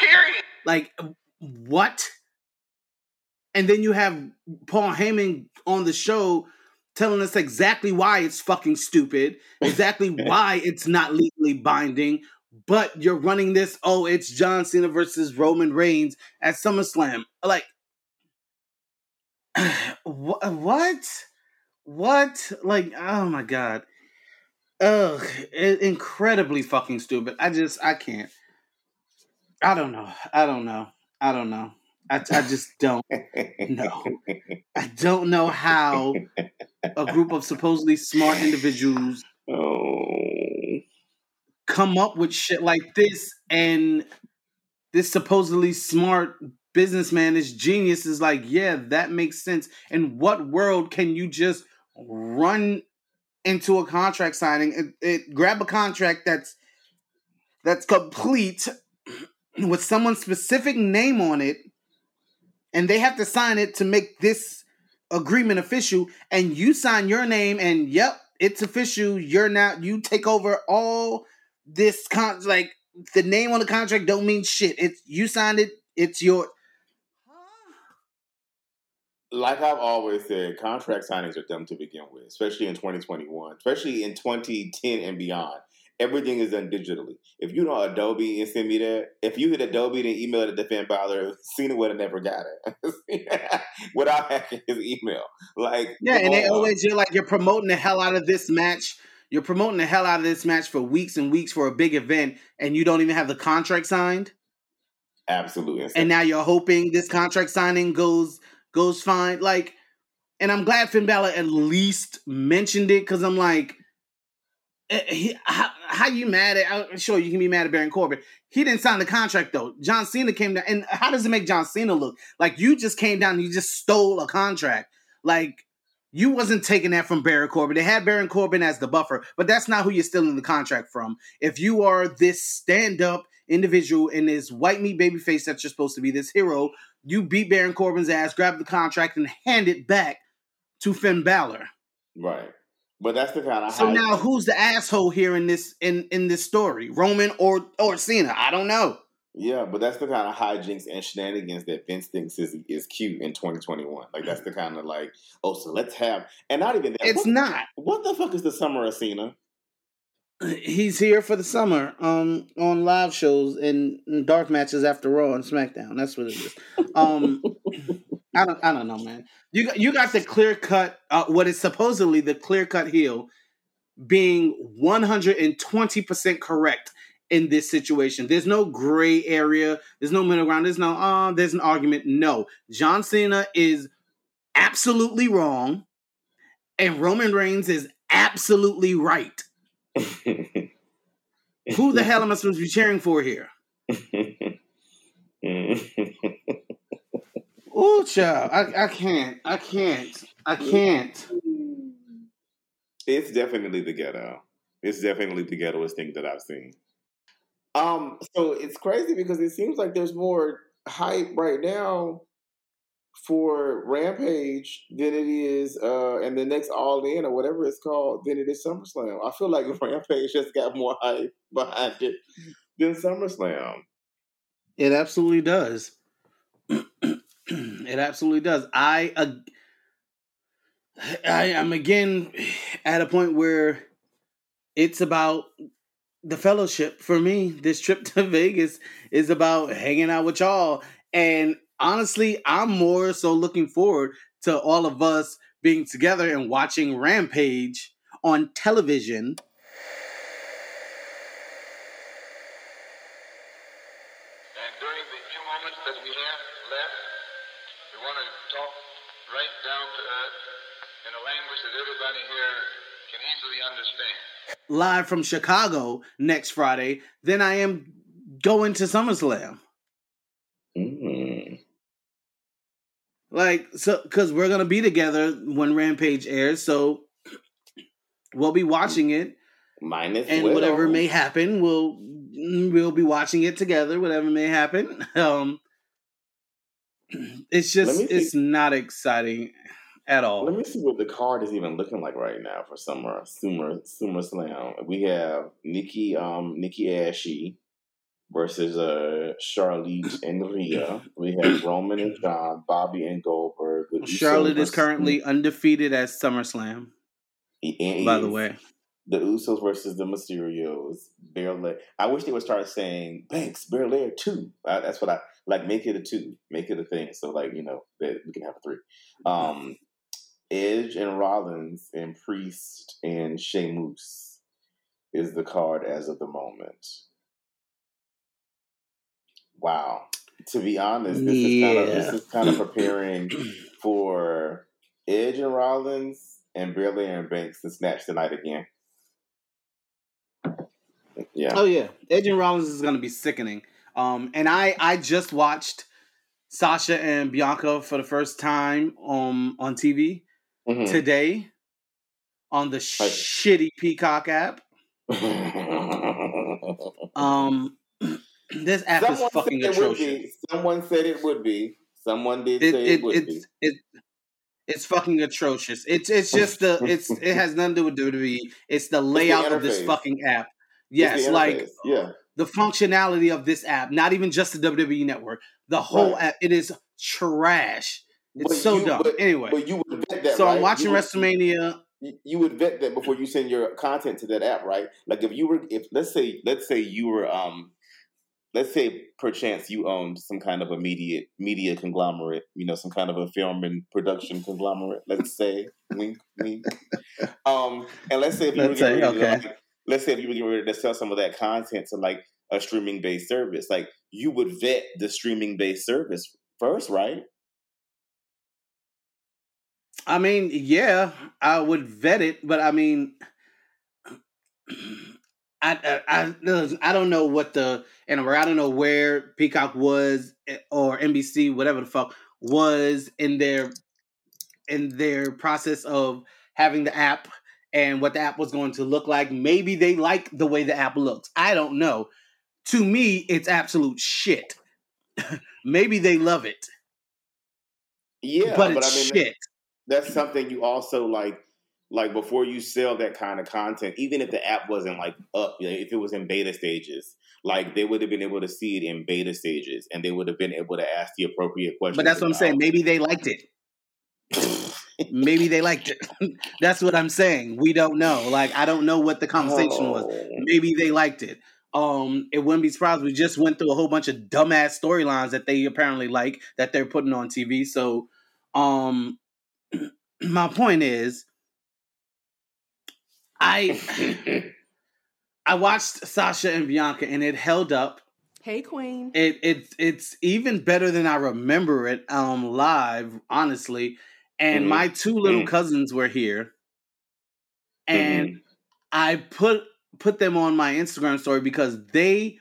Period. Like what? And then you have Paul Heyman on the show telling us exactly why it's fucking stupid, exactly why it's not legally binding, but you're running this, oh, it's John Cena versus Roman Reigns at SummerSlam. Like, what? What? Like, oh my God. Ugh, incredibly fucking stupid. I just, I can't. I don't know. I don't know. I don't know. I, I just don't know. I don't know how a group of supposedly smart individuals oh. come up with shit like this and this supposedly smart businessman, this genius is like, yeah, that makes sense. In what world can you just run into a contract signing. It, it, grab a contract that's that's complete with someone's specific name on it, and they have to sign it to make this agreement official. And you sign your name, and yep, it's official. You're now you take over all this con like the name on the contract don't mean shit. It's you signed it. It's your like I've always said, contract signings are dumb to begin with, especially in 2021, especially in 2010 and beyond. Everything is done digitally. If you know Adobe and send me that, if you hit Adobe and email it to Finn Balor, Cena would have never got it without hacking his email. Like, yeah, and they uh, always you're like you're promoting the hell out of this match. You're promoting the hell out of this match for weeks and weeks for a big event, and you don't even have the contract signed. Absolutely. And now you're hoping this contract signing goes goes fine. Like, and I'm glad Finn Balor at least mentioned it because I'm like, eh, he, how, how you mad at? I'm sure you can be mad at Baron Corbin. He didn't sign the contract though. John Cena came down, and how does it make John Cena look like you just came down and you just stole a contract? Like you wasn't taking that from Baron Corbin. They had Baron Corbin as the buffer, but that's not who you're stealing the contract from. If you are this stand-up individual and this white meat baby face that you're supposed to be, this hero, you beat Baron Corbin's ass, grab the contract, and hand it back to Finn Balor. Right. But that's the kind of so now who's the asshole here in this in in this story, Roman or or Cena? I don't know. Yeah, but that's the kind of hijinks and shenanigans that Vince thinks is is cute in 2021. Like that's the kind of like, oh, so let's have, and not even that. It's what, not. What the fuck is the summer of Cena? He's here for the summer, um, on live shows and, dark matches after Raw and SmackDown. That's what it is. Um, I don't, I don't know, man. You got, you got the clear cut, uh, what is supposedly the clear cut heel, being one hundred and twenty percent correct in this situation. There's no gray area. There's no middle ground. There's no, uh, there's an argument. No, John Cena is absolutely wrong, and Roman Reigns is absolutely right. Who the hell am I supposed to be cheering for here? oh, child, I, I can't, I can't, I can't. It's definitely the ghetto. It's definitely the ghettoest thing that I've seen. Um, so it's crazy because it seems like there's more hype right now for Rampage than it is uh and the next All In or whatever it's called than it is SummerSlam. I feel like Rampage just got more hype behind it than SummerSlam. It absolutely does. it absolutely does. I uh, I am again at a point where it's about the fellowship for me. This trip to Vegas is about hanging out with y'all. And honestly, I'm more so looking forward to all of us being together and watching Rampage on television. And during the few moments that we have left, we want to talk right down to earth in a language that everybody here can easily understand live from Chicago next Friday then I am going to SummerSlam. Mm. Like so, because we're gonna be together when Rampage airs, so we'll be watching it. Minus and Widow. whatever may happen, we'll we'll be watching it together. Whatever may happen, um, it's just it's not exciting at all. Let me see what the card is even looking like right now for summer Summer Summer Slam. We have Nikki um Nikki Ashy versus uh Charlotte and Rhea. We have Roman and John, Bobby and Goldberg. Charlotte is currently undefeated at SummerSlam. by the way. The Usos versus the Mysterios. Belair. I wish they would start saying Banks, Belair two. Uh, that's what I like. Make it a two. Make it a thing. So like you know that we can have a three. Um, Edge and Rollins and Priest and Sheamus is the card as of the moment. Wow. To be honest, this yeah. is kind of this is kind of preparing for Edge and Rollins and Belair and Banks to snatch tonight again. Yeah. Oh yeah, Edge and Rollins is going to be sickening. Um, and I I just watched Sasha and Bianca for the first time um on TV mm-hmm. today on the right. shitty Peacock app. um, this app Someone is fucking atrocious. Someone said it would be. Someone did it, say it, it would be. It, it's fucking atrocious. It's it's just the it's it has nothing to do with WWE. It's the layout it's the of this fucking app. Yes, like yeah, the functionality of this app. Not even just the WWE network. The whole right. app. It is trash. It's but so you, dumb. But, anyway, but you would vet that. So right? I'm watching you WrestleMania. Would, you would vet that before you send your content to that app, right? Like if you were, if let's say, let's say you were, um, let's say perchance you own some kind of a media media conglomerate, you know, some kind of a film and production conglomerate. Let's say, wink, wink. Um, and let's say if you Let's were say, ready to, okay. like, let's say if you were getting ready to sell some of that content to like a streaming based service, like you would vet the streaming based service first, right? I mean, yeah, I would vet it, but I mean, I I I, I don't know what the and I don't know where Peacock was eh, or NBC, whatever the fuck was in their in their process of having the app and what the app was going to look like. Maybe they like the way the app looks. I don't know. To me, it's absolute shit. Maybe they love it, Yeah, but but, it's I mean, shit. that's something you also like like before you sell that kind of content even if the app wasn't like up you know, if it was in beta stages like they would have been able to see it in beta stages and they would have been able to ask the appropriate questions But that's what I'm saying. Maybe they liked it. Maybe they liked it. that's what I'm saying. We don't know. Like I don't know what the conversation was. Oh. Maybe they liked it. Um, it wouldn't be surprised. We just went through a whole bunch of dumbass storylines that they apparently like that they're putting on TV. So, um, my point is, I I watched Sasha and Bianca and it held up. Hey, Queen. It it's it's even better than I remember it um live, honestly. And Mhm. my two little Mhm. cousins were here, and Mm-hmm. I put put them on my Instagram story because they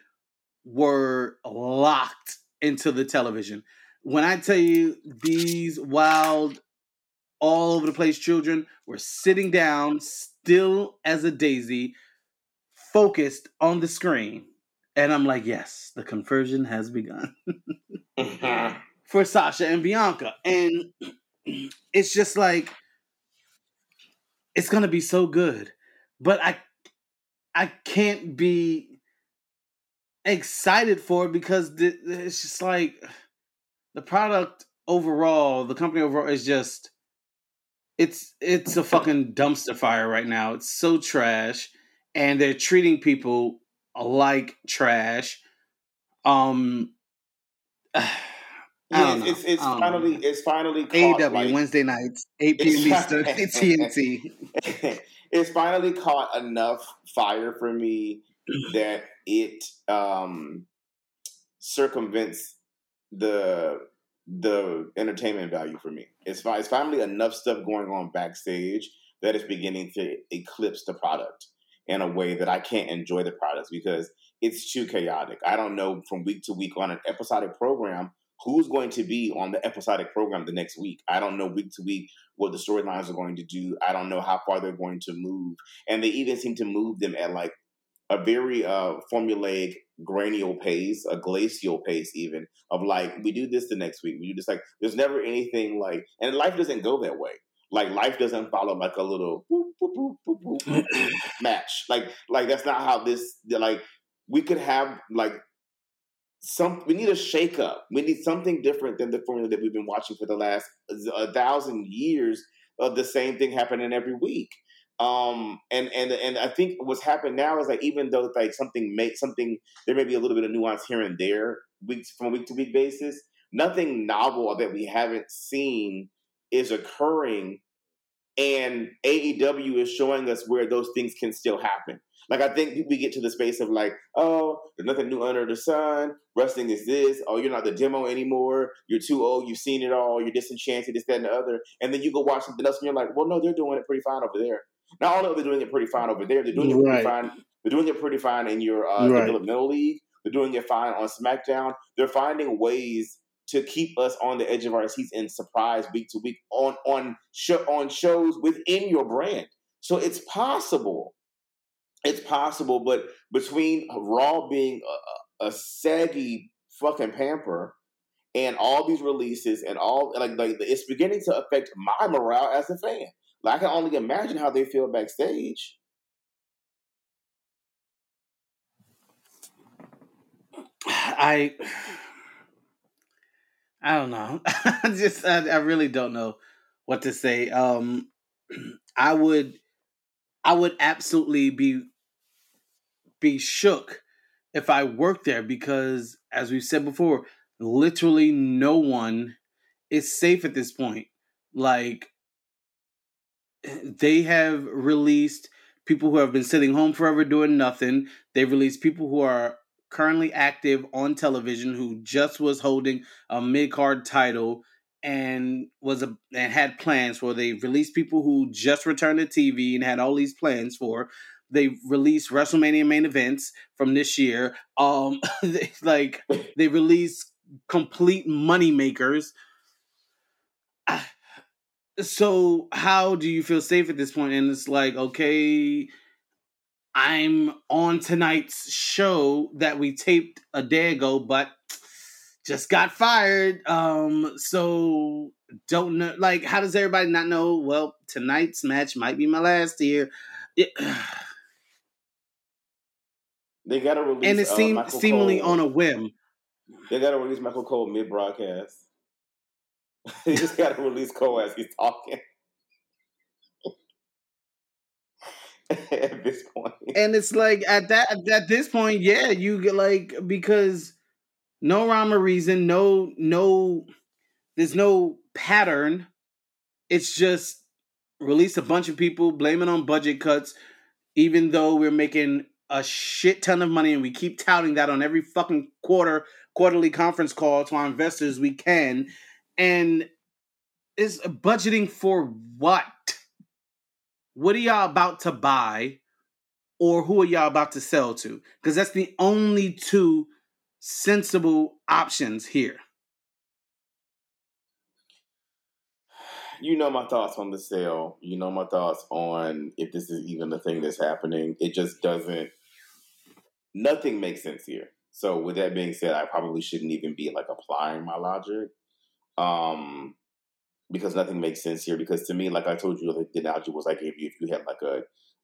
were locked into the television. When I tell you these wild, all over the place children were sitting down, still as a daisy, focused on the screen. And I'm like, yes, the conversion has begun for Sasha and Bianca. And it's just like it's gonna be so good. But I I can't be excited for it because it's just like the product overall, the company overall is just it's it's a fucking dumpster fire right now. It's so trash and they're treating people like trash. Um I yeah, it's it's I don't know. finally it's finally caught, AEW like- Wednesday nights, 8 p.m. It's- Eastern, TNT. it's finally caught enough fire for me that it um circumvents the the entertainment value for me. It's it's finally enough stuff going on backstage that is beginning to eclipse the product in a way that I can't enjoy the products because it's too chaotic. I don't know from week to week on an episodic program who's going to be on the episodic program the next week. I don't know week to week what the storylines are going to do. I don't know how far they're going to move. And they even seem to move them at like a very uh formulaic granial pace, a glacial pace even of like we do this the next week. We do this like there's never anything like and life doesn't go that way. Like life doesn't follow like a little boop, boop, boop, boop, boop, boop, boop match. Like like that's not how this like we could have like some we need a shake up. We need something different than the formula that we've been watching for the last a thousand years of the same thing happening every week. Um and and and I think what's happened now is like even though like something make something there may be a little bit of nuance here and there week from a week to week basis, nothing novel that we haven't seen is occurring and AEW is showing us where those things can still happen. Like I think we get to the space of like, oh, there's nothing new under the sun. Wrestling is this. Oh, you're not the demo anymore. You're too old. You've seen it all. You're disenchanted. This, that, and the other. And then you go watch something else, and you're like, well, no, they're doing it pretty fine over there. Not only are they doing it pretty fine over there, they're doing it pretty Right. fine. They're doing it pretty fine in your uh, Right. developmental league. They're doing it fine on SmackDown. They're finding ways to keep us on the edge of our seats and surprise week to week on on show, on shows within your brand. So it's possible. It's possible, but between Raw being a, a a saggy fucking pamper and all these releases and all like like it's beginning to affect my morale as a fan. I can only imagine how they feel backstage. I I don't know. I just I, I really don't know what to say. Um I would I would absolutely be be shook if I worked there because, as we've said before, literally no one is safe at this point. Like, they have released people who have been sitting home forever doing nothing. They've released people who are currently active on television who just was holding a mid card title and was a and had plans for. They released people who just returned to TV and had all these plans for. They released WrestleMania main events from this year. Um, they, like they released complete money makers. So how do you feel safe at this point? And it's like, okay, I'm on tonight's show that we taped a day ago, but just got fired. Um, so don't know. Like, how does everybody not know? Well, tonight's match might be my last here. It, they got to release, and it seemed uh, seemingly Cole. on a whim. They got to release Michael Cole mid broadcast. they just got to release Cole as he's talking. at this point, and it's like at that at this point, yeah, you get like because no rhyme or reason, no no there's no pattern. It's just release a bunch of people, blame it on budget cuts, even though we're making a shit ton of money and we keep touting that on every fucking quarter quarterly conference call to our investors we can. And is budgeting for what? What are y'all about to buy? Or who are y'all about to sell to? Because that's the only two sensible options here. You know my thoughts on the sale. You know my thoughts on if this is even the thing that's happening. It just doesn't. Nothing makes sense here. So with that being said, I probably shouldn't even be like applying my logic, um, because nothing makes sense here. Because to me, like I told you, the analogy was I gave you if you had like a,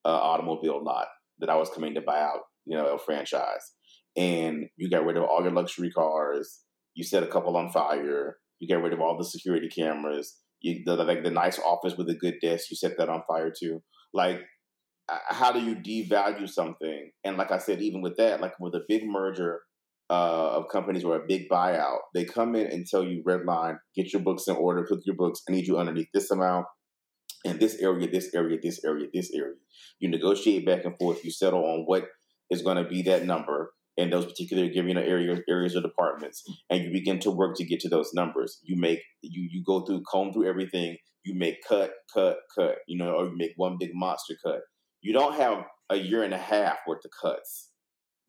a automobile lot that I was coming to buy out, you know, a franchise and you got rid of all your luxury cars. You set a couple on fire. You get rid of all the security cameras. You the, like the nice office with a good desk. You set that on fire too. Like, how do you devalue something? And like I said, even with that, like with a big merger uh, of companies or a big buyout, they come in and tell you, redline, get your books in order, put your books. I need you underneath this amount in this area, this area, this area, this area. You negotiate back and forth. You settle on what is going to be that number in those particular given areas areas or departments and you begin to work to get to those numbers you make you you go through comb through everything you make cut cut cut you know or you make one big monster cut you don't have a year and a half worth of cuts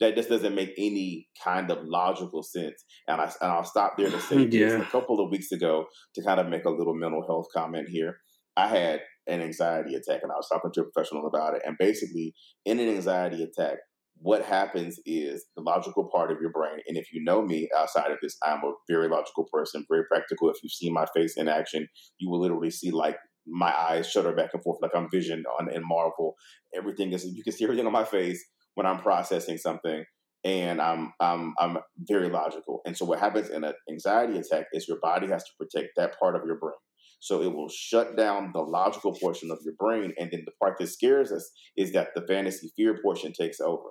that just doesn't make any kind of logical sense and, I, and i'll stop there to say yeah. a couple of weeks ago to kind of make a little mental health comment here i had an anxiety attack and i was talking to a professional about it and basically in an anxiety attack what happens is the logical part of your brain. And if you know me outside of this, I'm a very logical person, very practical. If you've seen my face in action, you will literally see like my eyes shudder back and forth like I'm vision on in Marvel. Everything is you can see everything on my face when I'm processing something. And I'm I'm I'm very logical. And so what happens in an anxiety attack is your body has to protect that part of your brain. So it will shut down the logical portion of your brain. And then the part that scares us is that the fantasy fear portion takes over.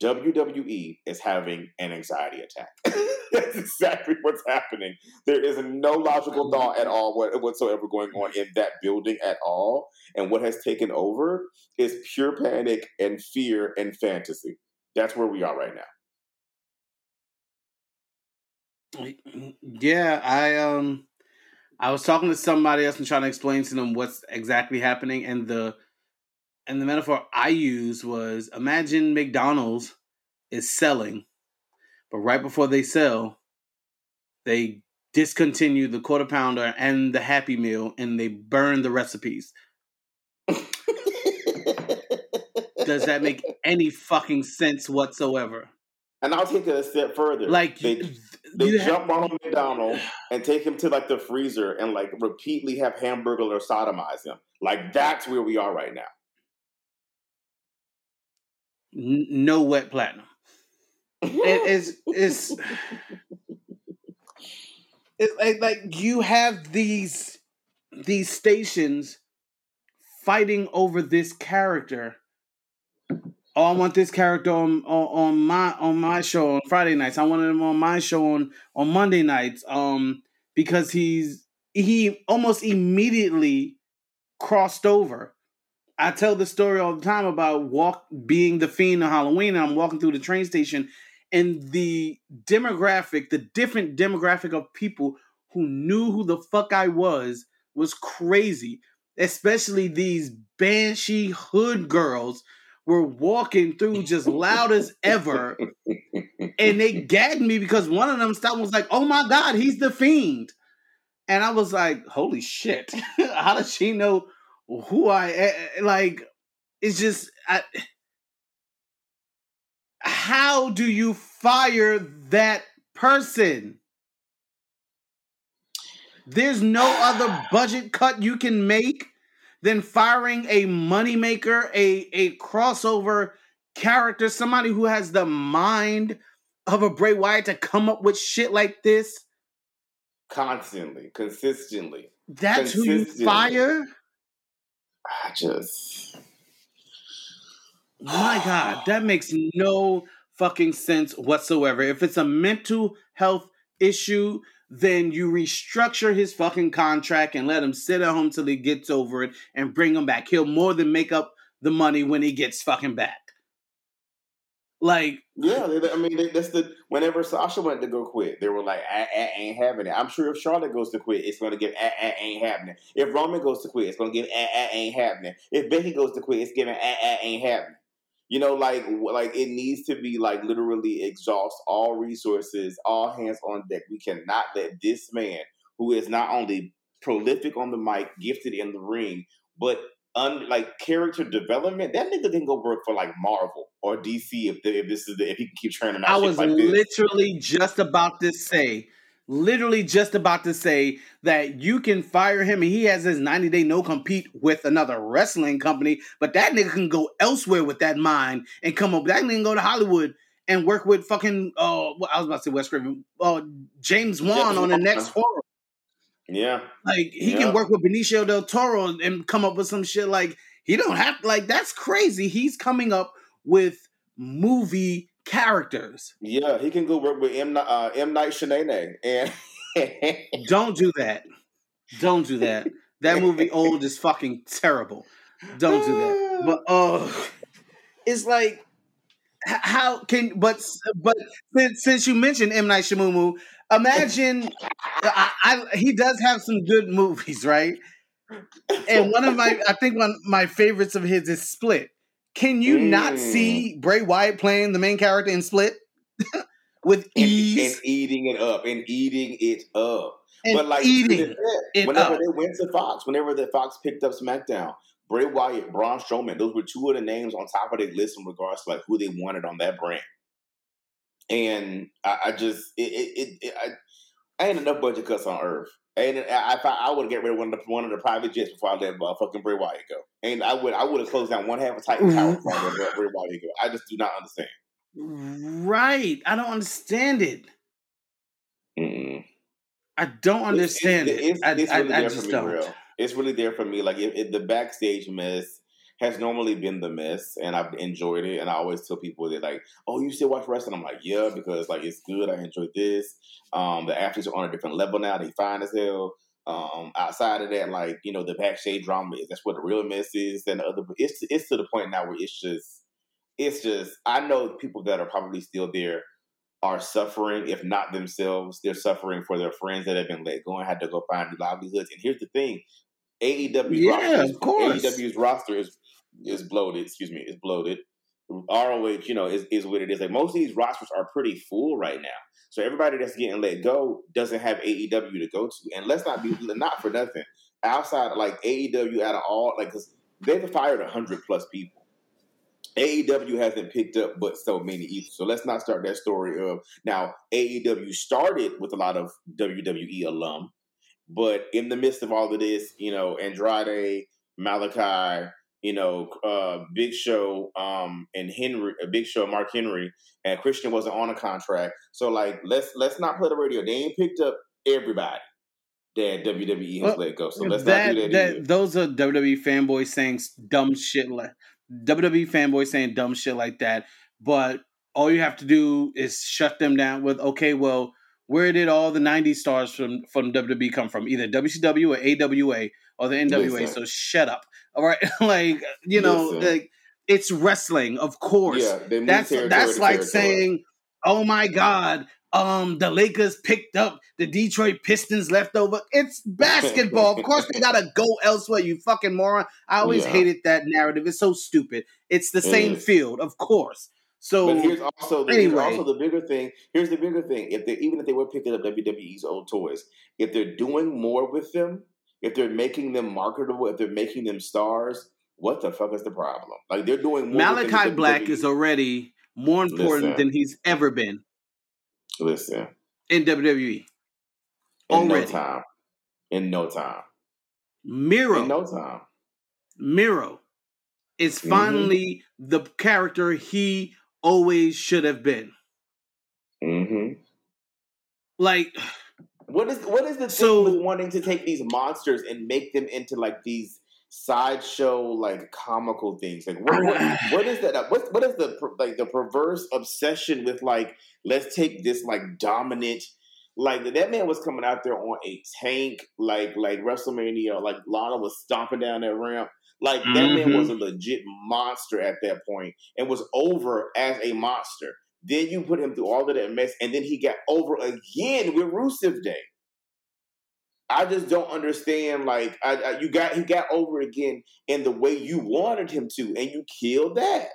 WWE is having an anxiety attack. That's exactly what's happening. There is no logical thought at all whatsoever going on in that building at all. And what has taken over is pure panic and fear and fantasy. That's where we are right now. Yeah, I um I was talking to somebody else and trying to explain to them what's exactly happening and the and the metaphor I used was imagine McDonald's is selling, but right before they sell, they discontinued the quarter pounder and the Happy Meal and they burned the recipes. Does that make any fucking sense whatsoever? And I'll take it a step further. Like they, they jump have... on McDonald and take him to like the freezer and like repeatedly have hamburger or sodomize him. Like that's where we are right now no wet platinum. it is it's like, like you have these these stations fighting over this character oh, I want this character on, on on my on my show on Friday nights. I wanted him on my show on on Monday nights. Um, because he's he almost immediately crossed over. I tell the story all the time about walk being the fiend on Halloween. I'm walking through the train station, and the demographic, the different demographic of people who knew who the fuck I was, was crazy. Especially these banshee hood girls were walking through just loud as ever. And they gagged me because one of them stopped and was like, oh my God, he's the fiend. And I was like, holy shit. How does she know who I am? Like, it's just, I, how do you fire that person? There's no other budget cut you can make than firing a moneymaker, a, a crossover character, somebody who has the mind of a Bray Wyatt to come up with shit like this. Constantly, consistently. That's who you fire? I just. My God, that makes no fucking sense whatsoever. If it's a mental health issue, then you restructure his fucking contract and let him sit at home till he gets over it and bring him back. He'll more than make up the money when he gets fucking back. Like, yeah, I mean, that's the whenever Sasha went to go quit, they were like, I, I ain't having it. I'm sure if Charlotte goes to quit, it's going to give, I, I ain't happening. If Roman goes to quit, it's going to give, I, I ain't happening. If Becky goes to quit, it's giving, I, I ain't happening. You know, like like it needs to be like literally exhaust all resources, all hands on deck. We cannot let this man, who is not only prolific on the mic, gifted in the ring, but un, like character development, that nigga can go work for like Marvel or DC if, the, if this is the, if he can keep turning out. I was like literally just about to say literally just about to say that you can fire him and he has his 90 day no compete with another wrestling company, but that nigga can go elsewhere with that mind and come up. That nigga can go to Hollywood and work with fucking uh I was about to say Wes Craven, uh James Wan on the next horror. Yeah. Like he yeah. can work with Benicio del Toro and come up with some shit like he don't have like that's crazy. He's coming up with movie characters. Yeah, he can go work with M. Uh, M. Night Shenane and don't do that. Don't do that. That movie old is fucking terrible. Don't do that. But oh, it's like how can but but since, since you mentioned M Night Shyamalan, imagine I, I, he does have some good movies, right? And one of my I think one of my favorites of his is Split. Can you mm. not see Bray Wyatt playing the main character in Split with ease and, and, eating it up and eating it up? And but like eating it whenever up. they went to Fox, whenever the Fox picked up SmackDown, Bray Wyatt, Braun Strowman, those were two of the names on top of their list in regards to like who they wanted on that brand. And I, I just it, it, it, I ain't enough budget cuts on Earth and I, I, I would get rid of one of the one of the private jets before I let uh, fucking Bray Wyatt go. And I would I would have closed down one half of Titan Tower before I let Bray Wyatt go. I just do not understand. Right, I don't understand it. Mm. I don't understand it's, it's, it. It's, I, really I, I just don't. Real. It's really there for me. Like if, if the backstage mess has normally been the mess, and I've enjoyed it. And I always tell people that like, "Oh, you still watch wrestling?" I'm like, "Yeah," because like it's good. I enjoy this. Um, the athletes are on a different level now. They fine as hell. Um, outside of that, like you know, the backstage drama is that's what the real mess is. And the other, it's it's to the point now where it's just, it's just. I know people that are probably still there are suffering, if not themselves, they're suffering for their friends that have been let go and had to go find new livelihoods. And here's the thing: AEW, yeah, roster, of course, AEW's roster is is bloated. Excuse me, is bloated. ROH, you know, is, is what it is. Like most of these rosters are pretty full right now. So everybody that's getting let go doesn't have AEW to go to. And let's not be not for nothing. Outside like AEW out of all like cause they've fired hundred plus people. AEW hasn't picked up but so many either. So let's not start that story of now AEW started with a lot of WWE alum, but in the midst of all of this, you know, Andrade, Malakai, you know, uh, Big Show um, and Henry, uh, Big Show, Mark Henry, and Christian wasn't on a contract. So like, let's let's not play the radio. They ain't picked up everybody that WWE has well, let go. So let's that, not do that. that those are WWE fanboys saying dumb shit like WWE fanboys saying dumb shit like that, but all you have to do is shut them down with, okay, well, where did all the 90s stars from, from WWE come from? Either WCW or AWA or the NWA. Listen. So shut up. All right. like, you know, Listen. like, it's wrestling, of course. Yeah, that's that's like saying, "Oh my God, um, the Lakers picked up the Detroit Pistons leftover." It's basketball. of course, they gotta go elsewhere. You fucking moron. I always Yeah. hated that narrative. It's so stupid. It's the same is. field, of course. So But here's also the, here's anyway. also the bigger thing. Here's the bigger thing. If they even if they were picking up WWE's old toys, if they're doing more with them, if they're making them marketable, if they're making them stars, what the fuck is the problem? Like they're doing more Malakai Black is already more important Listen. than he's ever been listen in WWE. in no Already. time. In no time. Miro. In no time. Miro is Mhm. finally the character he always should have been. hmm Like, What is what is the So- thing with wanting to take these monsters and make them into like these sideshow like comical things? Like what what, what is that? What what is the like the perverse obsession with like let's take this like dominant like that man was coming out there on a tank like like WrestleMania like Lana was stomping down that ramp. Like that man Mhm. was a legit monster at that point and was over as a monster. Then you put him through all of that mess, and then he got over again with Rusev Day. I just don't understand. Like, I, I, you got he got over again in the way you wanted him to, and you killed that.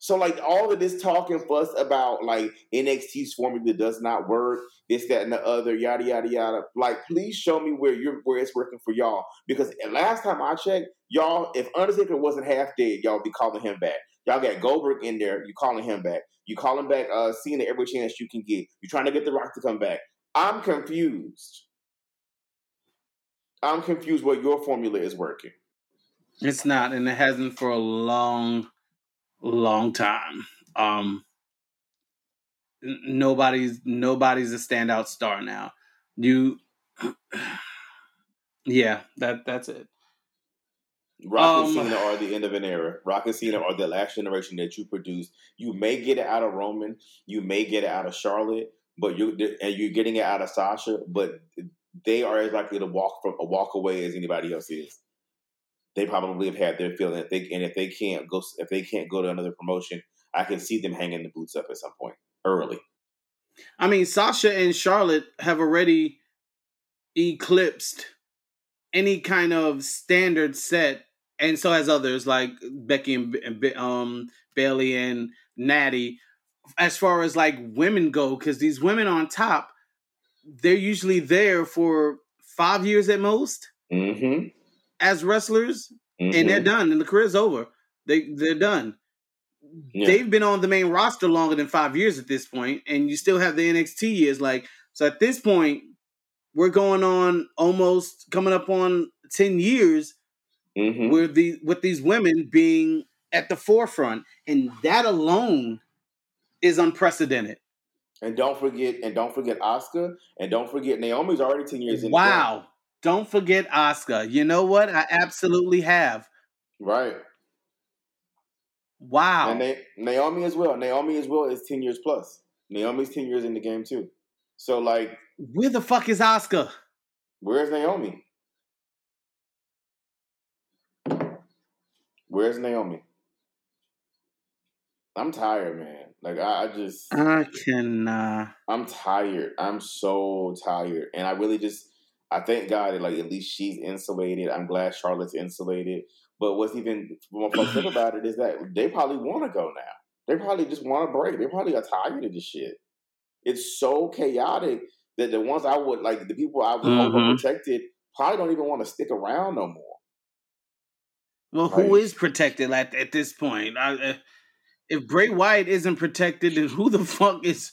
So, like, all of this talk and fuss about like NXT's formula does not work, this, that, and the other, yada yada yada. Like, please show me where you're where it's working for y'all. Because last time I checked, y'all, if Undertaker wasn't half dead, y'all be calling him back. Y'all got Goldberg in there, you calling him back. You calling back uh Cena every chance you can get. You're trying to get the Rock to come back. I'm confused. I'm confused what your formula is working. it's not, and it hasn't for a long, long time. Um, nobody's nobody's a standout star now. You, yeah, that that's it. Rock and Um, Cena are the end of an era. Rock and Cena are the last generation that you produce. You may get it out of Roman, you may get it out of Charlotte, but you and you're getting it out of Sasha, but they are as likely to walk from a walk away as anybody else is. They probably have had their feeling. If they, and if they can't go, if they can't go to another promotion, I can see them hanging the boots up at some point early. I mean, Sasha and Charlotte have already eclipsed any kind of standard set, and so has others like Becky and, and um, Bayley and Natty. As far as like women go, because these women on top, they're usually there for five years at most Mm-hmm. as wrestlers, and they're done, and the career's over. They they're done. Yeah. They've been on the main roster longer than five years at this point, and you still have the NXT years. Like so, at this point, we're going on almost coming up on ten years hmm with the with these women being at the forefront, and that alone is unprecedented. And don't forget, and don't forget Asuka, and don't forget Naomi's already ten years in. Wow! Don't forget Asuka. You know what? I absolutely have. right? Wow! And Na- Naomi as well. Naomi as well is ten years plus. Naomi's ten years in the game too. So like, Where the fuck is Asuka? where's Naomi? Where's Naomi? I'm tired, man. Like I, I just, I can. Uh, I'm tired. I'm so tired, and I really just, I thank God that like at least she's insulated. I'm glad Charlotte's insulated. But what's even more fucked up about it is that they probably want to go now. They probably just want to break. They probably are tired of this shit. It's so chaotic that the ones I would like, the people I would hope are Mhm. protected, probably don't even want to stick around no more. Well, who Right. is protected at at this point? I, uh, if Bray Wyatt isn't protected, then who the fuck is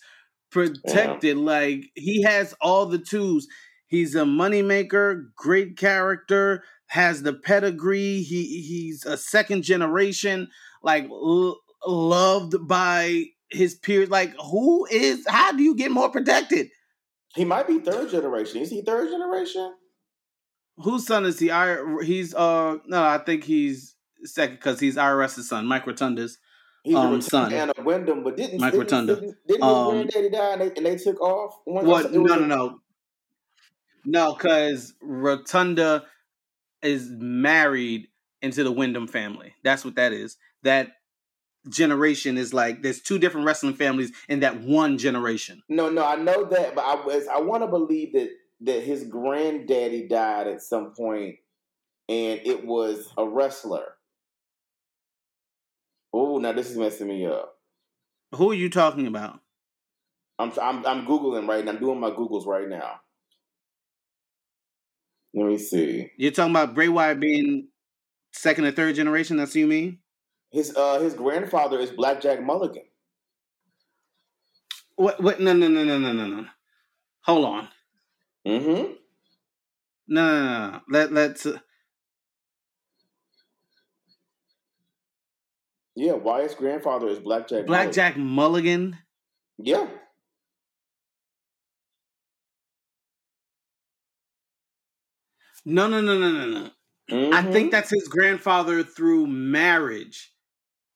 protected? Like he has all the tools. He's a moneymaker, great character, has the pedigree. He he's a second generation, like l- loved by his peers. Like who is? How do you get more protected? He might be third generation. Is he third generation? Whose son is he? I he's uh no, I think he's second because he's IRS's son, Mike Rotunda's He's um, a son. and a Windham, but didn't Mike didn't, Rotunda. didn't, didn't his Um, granddaddy die and they, and they took off? One- What? it No, no, no, no. Because Rotunda is married into the Windham family. That's what that is. That generation is like there's two different wrestling families in that one generation. No, no, I know that, but I was I want to believe that that his granddaddy died at some point, and it was a wrestler. Oh, now this is messing me up. Who are you talking about? I'm I'm I'm googling right now. I'm doing my googles right now. Let me see. You're talking about Bray Wyatt being second or third generation. That's what you mean? His uh his grandfather is Blackjack Mulligan. What? What? No, no, no, no, no, no, no. Hold on. Mm-hmm. No, no, no, no. Let let's. Uh, Yeah, Wyatt's grandfather is Blackjack. Blackjack Mulligan. Yeah. No, no, no, no, no, no. I Mhm. think that's his grandfather through marriage.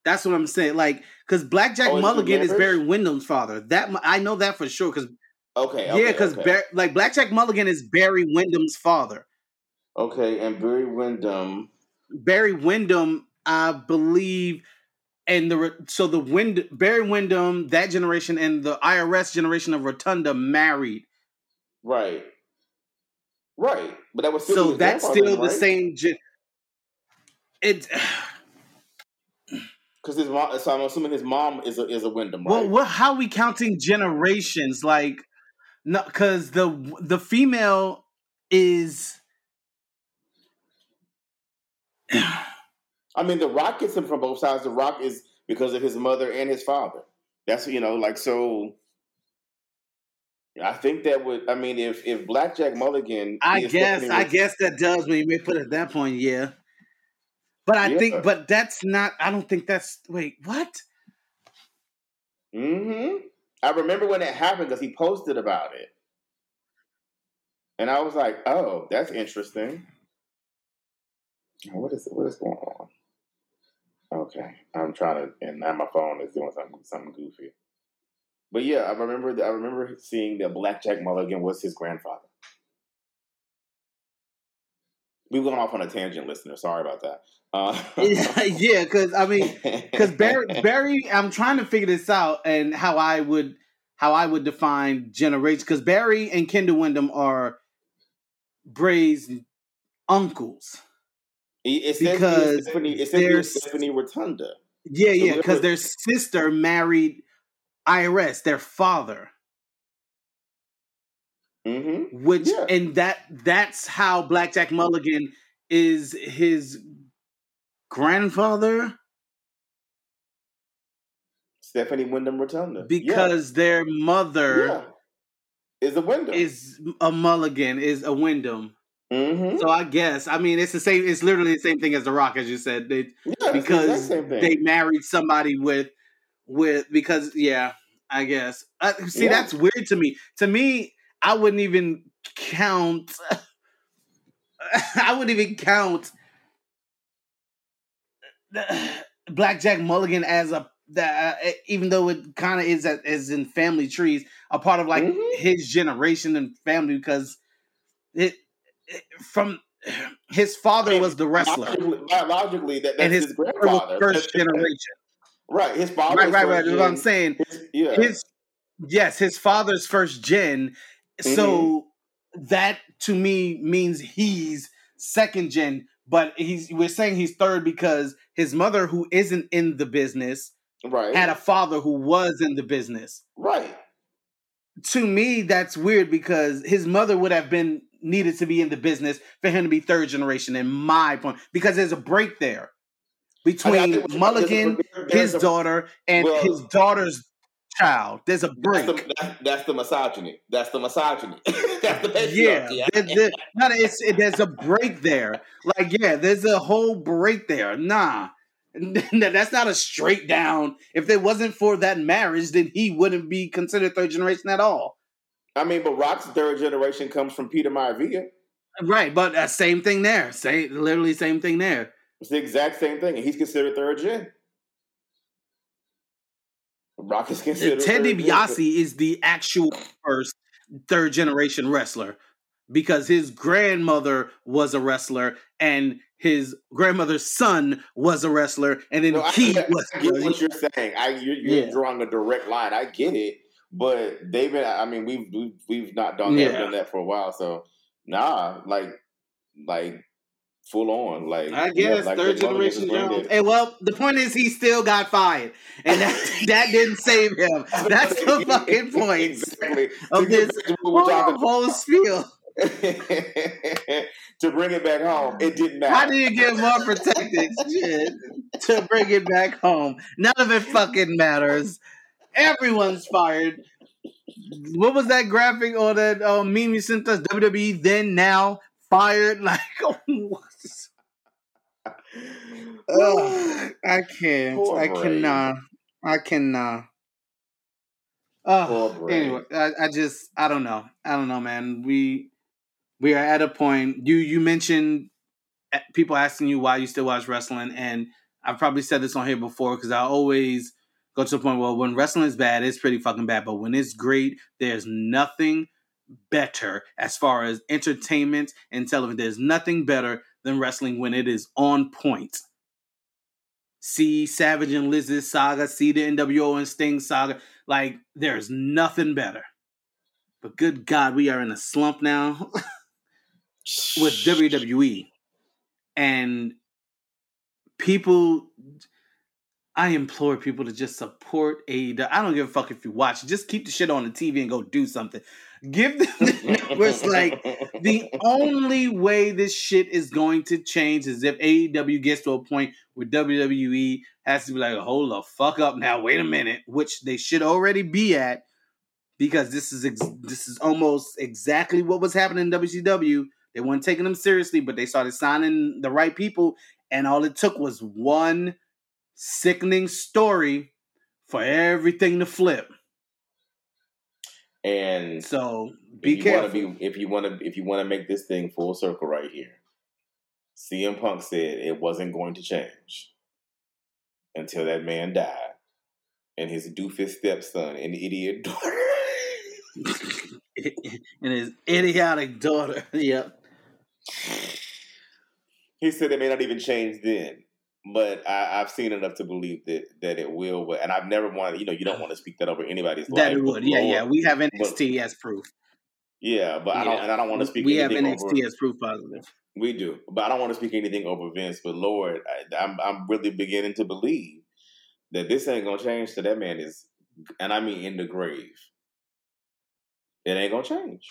That's what I'm saying. Like, because Blackjack Oh, Mulligan is? Barry Windham's father. That I know that for sure. Because okay. okay yeah, because okay. like Blackjack Mulligan is Barry Windham's father. okay, and Barry Windham. Barry Windham, I believe, and the so the Wind Barry Windham that generation and the IRS generation of Rotunda married. Right. Right. But that was still So that's still the same. Gen- it. Because his mom. So I'm assuming his mom is a is a Windham, right? Well, what? How we counting generations? Like, no, because the the female is. I mean, The Rock gets him from both sides. The Rock is because of his mother and his father. That's you know, like so. I think that would. I mean, if if Blackjack Mulligan, I guess. I guess that does when you may put it at that point. Yeah. But I Yeah. think. But that's not. I don't think that's. Wait. What? hmm I remember when it happened because he posted about it, and I was like, "Oh, that's interesting." What is what is going on? Okay, I'm trying to, and now my phone is doing something something goofy. But yeah, I remember. I remember seeing that Blackjack Mulligan was his grandfather. We went off on a tangent, listener. Sorry about that. Uh, yeah, because I mean, because Barry, Barry, I'm trying to figure this out and how I would how I would define generation. Because Barry and Kendall Windham are Bray's uncles. It says Because Stephanie, it says Stephanie Rotunda. Yeah, yeah, because their sister married IRS, their father, Mm-hmm. which Yeah. and that that's how Blackjack Mulligan is his grandfather Stephanie Windham Rotunda. because their mother yeah. is a Windham. is a Mulligan, is a Wyndham. mm-hmm. So I guess I mean it's the same. It's literally the same thing as the Rock, as you said. They, yeah, that's the because they married somebody with with because yeah i guess uh, see Yeah. that's weird to me to me i wouldn't even count i wouldn't even count blackjack mulligan as a that uh, even though it kind of is a- is in family trees a part of like Mhm. his generation and family because it, it from his father mean, was the wrestler Logically, biologically, that, and his, his, grandfather. was first generation right, his father. right right right that's what i'm saying His, yeah. his yes his father's first gen Mm-hmm. so that to me means he's second gen but he's we're saying he's third because his mother who isn't in the business right. had a father who was in the business right. to me that's weird because his mother would have been needed to be in the business for him to be third generation in my point because there's a break there I between mean, I mulligan there's a- his daughter and Well- his daughter's child there's a That's break the, that's, that's the misogyny. That's the misogyny. that's the yeah, patriarchy. there- there- no, it's, it, there's a break there. Like, yeah, there's a whole break there. Nah, that's not a straight down. If it wasn't for that marriage, then he wouldn't be considered third generation at all. I mean, but Rock's third generation comes from Peter Maivia. Right, but uh, same thing there. Same, literally same thing there. It's the exact same thing, and he's considered third gen. Is considered. Ted. DiBiase is the actual first third generation wrestler because his grandmother was a wrestler and his grandmother's son was a wrestler and then No, I, he I was get what you're saying. I you're, you're Yeah. drawing a direct line. I get it, but they've been. I mean, we've we've, we've not done that, Yeah. done that for a while. So nah, like like full on. Like I yeah, guess like third his mother gets generation his Jones. granddad. Hey, well, the point is he still got fired, and that that didn't save him. That's the fucking point exactly. of To this back to what we're whole, whole spiel. to bring it back home, it didn't matter. How do you get more protected shit to bring it back home? None of it fucking matters. Everyone's fired. What was that graphic or that uh, meme you sent us? WWE then now fired. Like, what? I can't. Poor I Bray. cannot. I cannot. Oh, anyway, I, I just I don't know. I don't know, man. We we are at a point. You you mentioned uh, people asking you why you still watch wrestling, and I've probably said this on here before because I always go to the point. Well, when wrestling is bad, it's pretty fucking bad, but when it's great, there's nothing better as far as entertainment and television. There's nothing better than wrestling when it is on point. See Savage and Liz's saga, see the NWO and Sting saga. Like, there's nothing better. But good God, we are in a slump now with WWE. And people, I implore people to just support AEW. I don't give a fuck if you watch. Just keep the shit on the TV and go do something. Give them the networks like the only way this shit is going to change is if AEW gets to a point where WWE has to be like, hold the fuck up now, wait a minute, which they should already be at, because this is ex- this is almost exactly what was happening in WCW. They weren't taking them seriously, but they started signing the right people, and all it took was one sickening story for everything to flip. And So be if careful. Be, if you want to, if you want to make this thing full circle right here, CM Punk said it wasn't going to change until that man died, and his doofus stepson and idiot daughter. and his idiotic daughter. Yep. he said it may not even change then, but I, I've seen enough to believe that that it will. But and I've never wanted, you know, you don't want to speak that over anybody's That life. it would. Yeah, Lord- yeah. We have NXT as proof. yeah, but I don't, and I don't want to speak. We have NXT over, as proof positive. We do, but I don't want to speak anything over Vince. But Lord, I, I'm I'm really beginning to believe that this ain't gonna change. So that man is, and I mean in the grave. It ain't gonna change.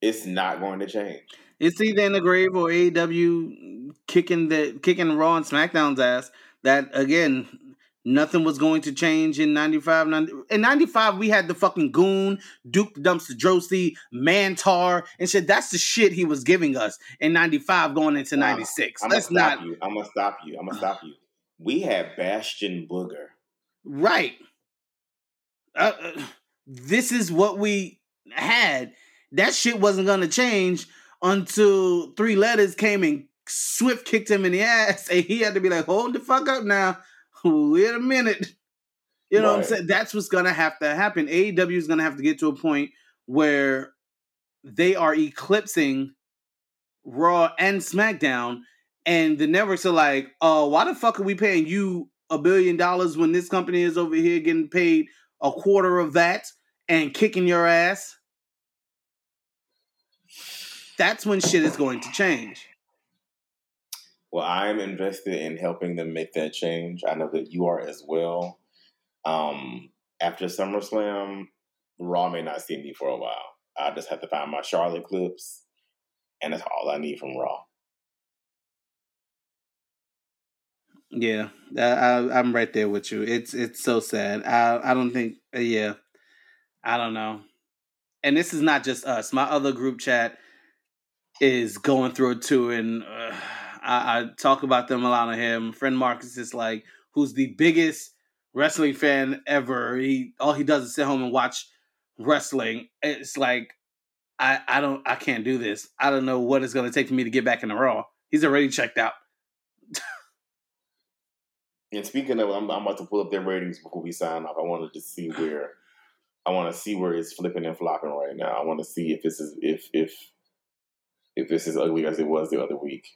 It's not going to change. It's either in the grave or AEW kicking the kicking Raw and SmackDown's ass. That again, nothing was going to change in 95. 90, in 95, we had the fucking goon, Duke the Dumpster Droese, Mantaur, and shit. That's the shit he was giving us in 95 going into 96. I'm gonna Let's stop not you. I'm gonna stop you. I'm gonna stop you. We had Bastion Booger. Right. Uh, uh, this is what we had. That shit wasn't gonna change until three letters came and Swift kicked him in the ass, and he had to be like, "Hold the fuck up now, wait a minute." You know what I'm saying? That's what's gonna have to happen. AEW is gonna have to get to a point where they are eclipsing Raw and SmackDown, and the networks are like, "Oh, why the fuck are we paying you a billion dollars when this company is over here getting paid a quarter of that and kicking your ass?" That's when shit is going to change. Well, I'm invested in helping them make that change. I know that you are as well. Um, after SummerSlam, Raw may not see me for a while. I just have to find my Charlotte clips, and that's all I need from Raw. Yeah, I, I, I'm right there with you. It's it's so sad. I I don't think. Yeah, I don't know. And this is not just us. My other group chat is going through it too, and uh, I, I talk about them a lot on him. Friend Marcus is like, who's the biggest wrestling fan ever. He all he does is sit home and watch wrestling. It's like I I don't I can't do this. I don't know what it's gonna take for me to get back in the Raw. He's already checked out. And speaking of, I'm, I'm about to pull up their ratings before we sign off. I wanted to see where I want to see where it's flipping and flopping right now. I want to see if this is if if if this is ugly as it was the other week.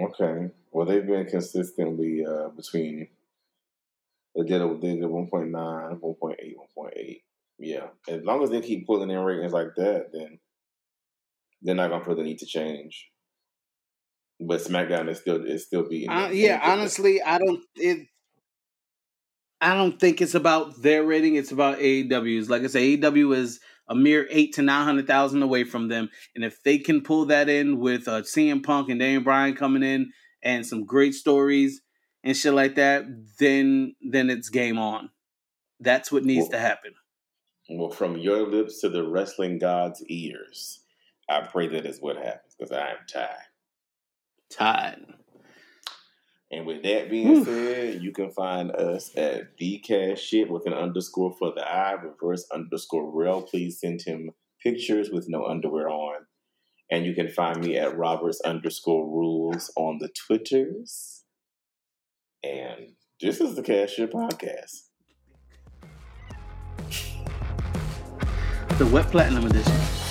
Okay. Well, they've been consistently uh, between they did a, they did 1.9, 1.8, 1.8. Yeah. As long as they keep pulling in ratings like that, then they're not gonna feel the need to change. But SmackDown is still is still beating. Uh, yeah, honestly, I don't it. I don't think it's about their rating. It's about AEW's. Like I say, AEW is a mere eight to nine hundred thousand away from them, and if they can pull that in with uh, CM Punk and Daniel Bryan coming in and some great stories and shit like that, then then it's game on. That's what needs well, to happen. Well, from your lips to the wrestling god's ears, I pray that is what happens because I am tired. Tired. And with that being said, you can find us at cash shit with an underscore for the I, reverse underscore Rell. Please send him pictures with no underwear on. And you can find me at Roberts underscore rules on the Twitters. And this is the Cash Shit Podcast. The Wet Platinum Edition.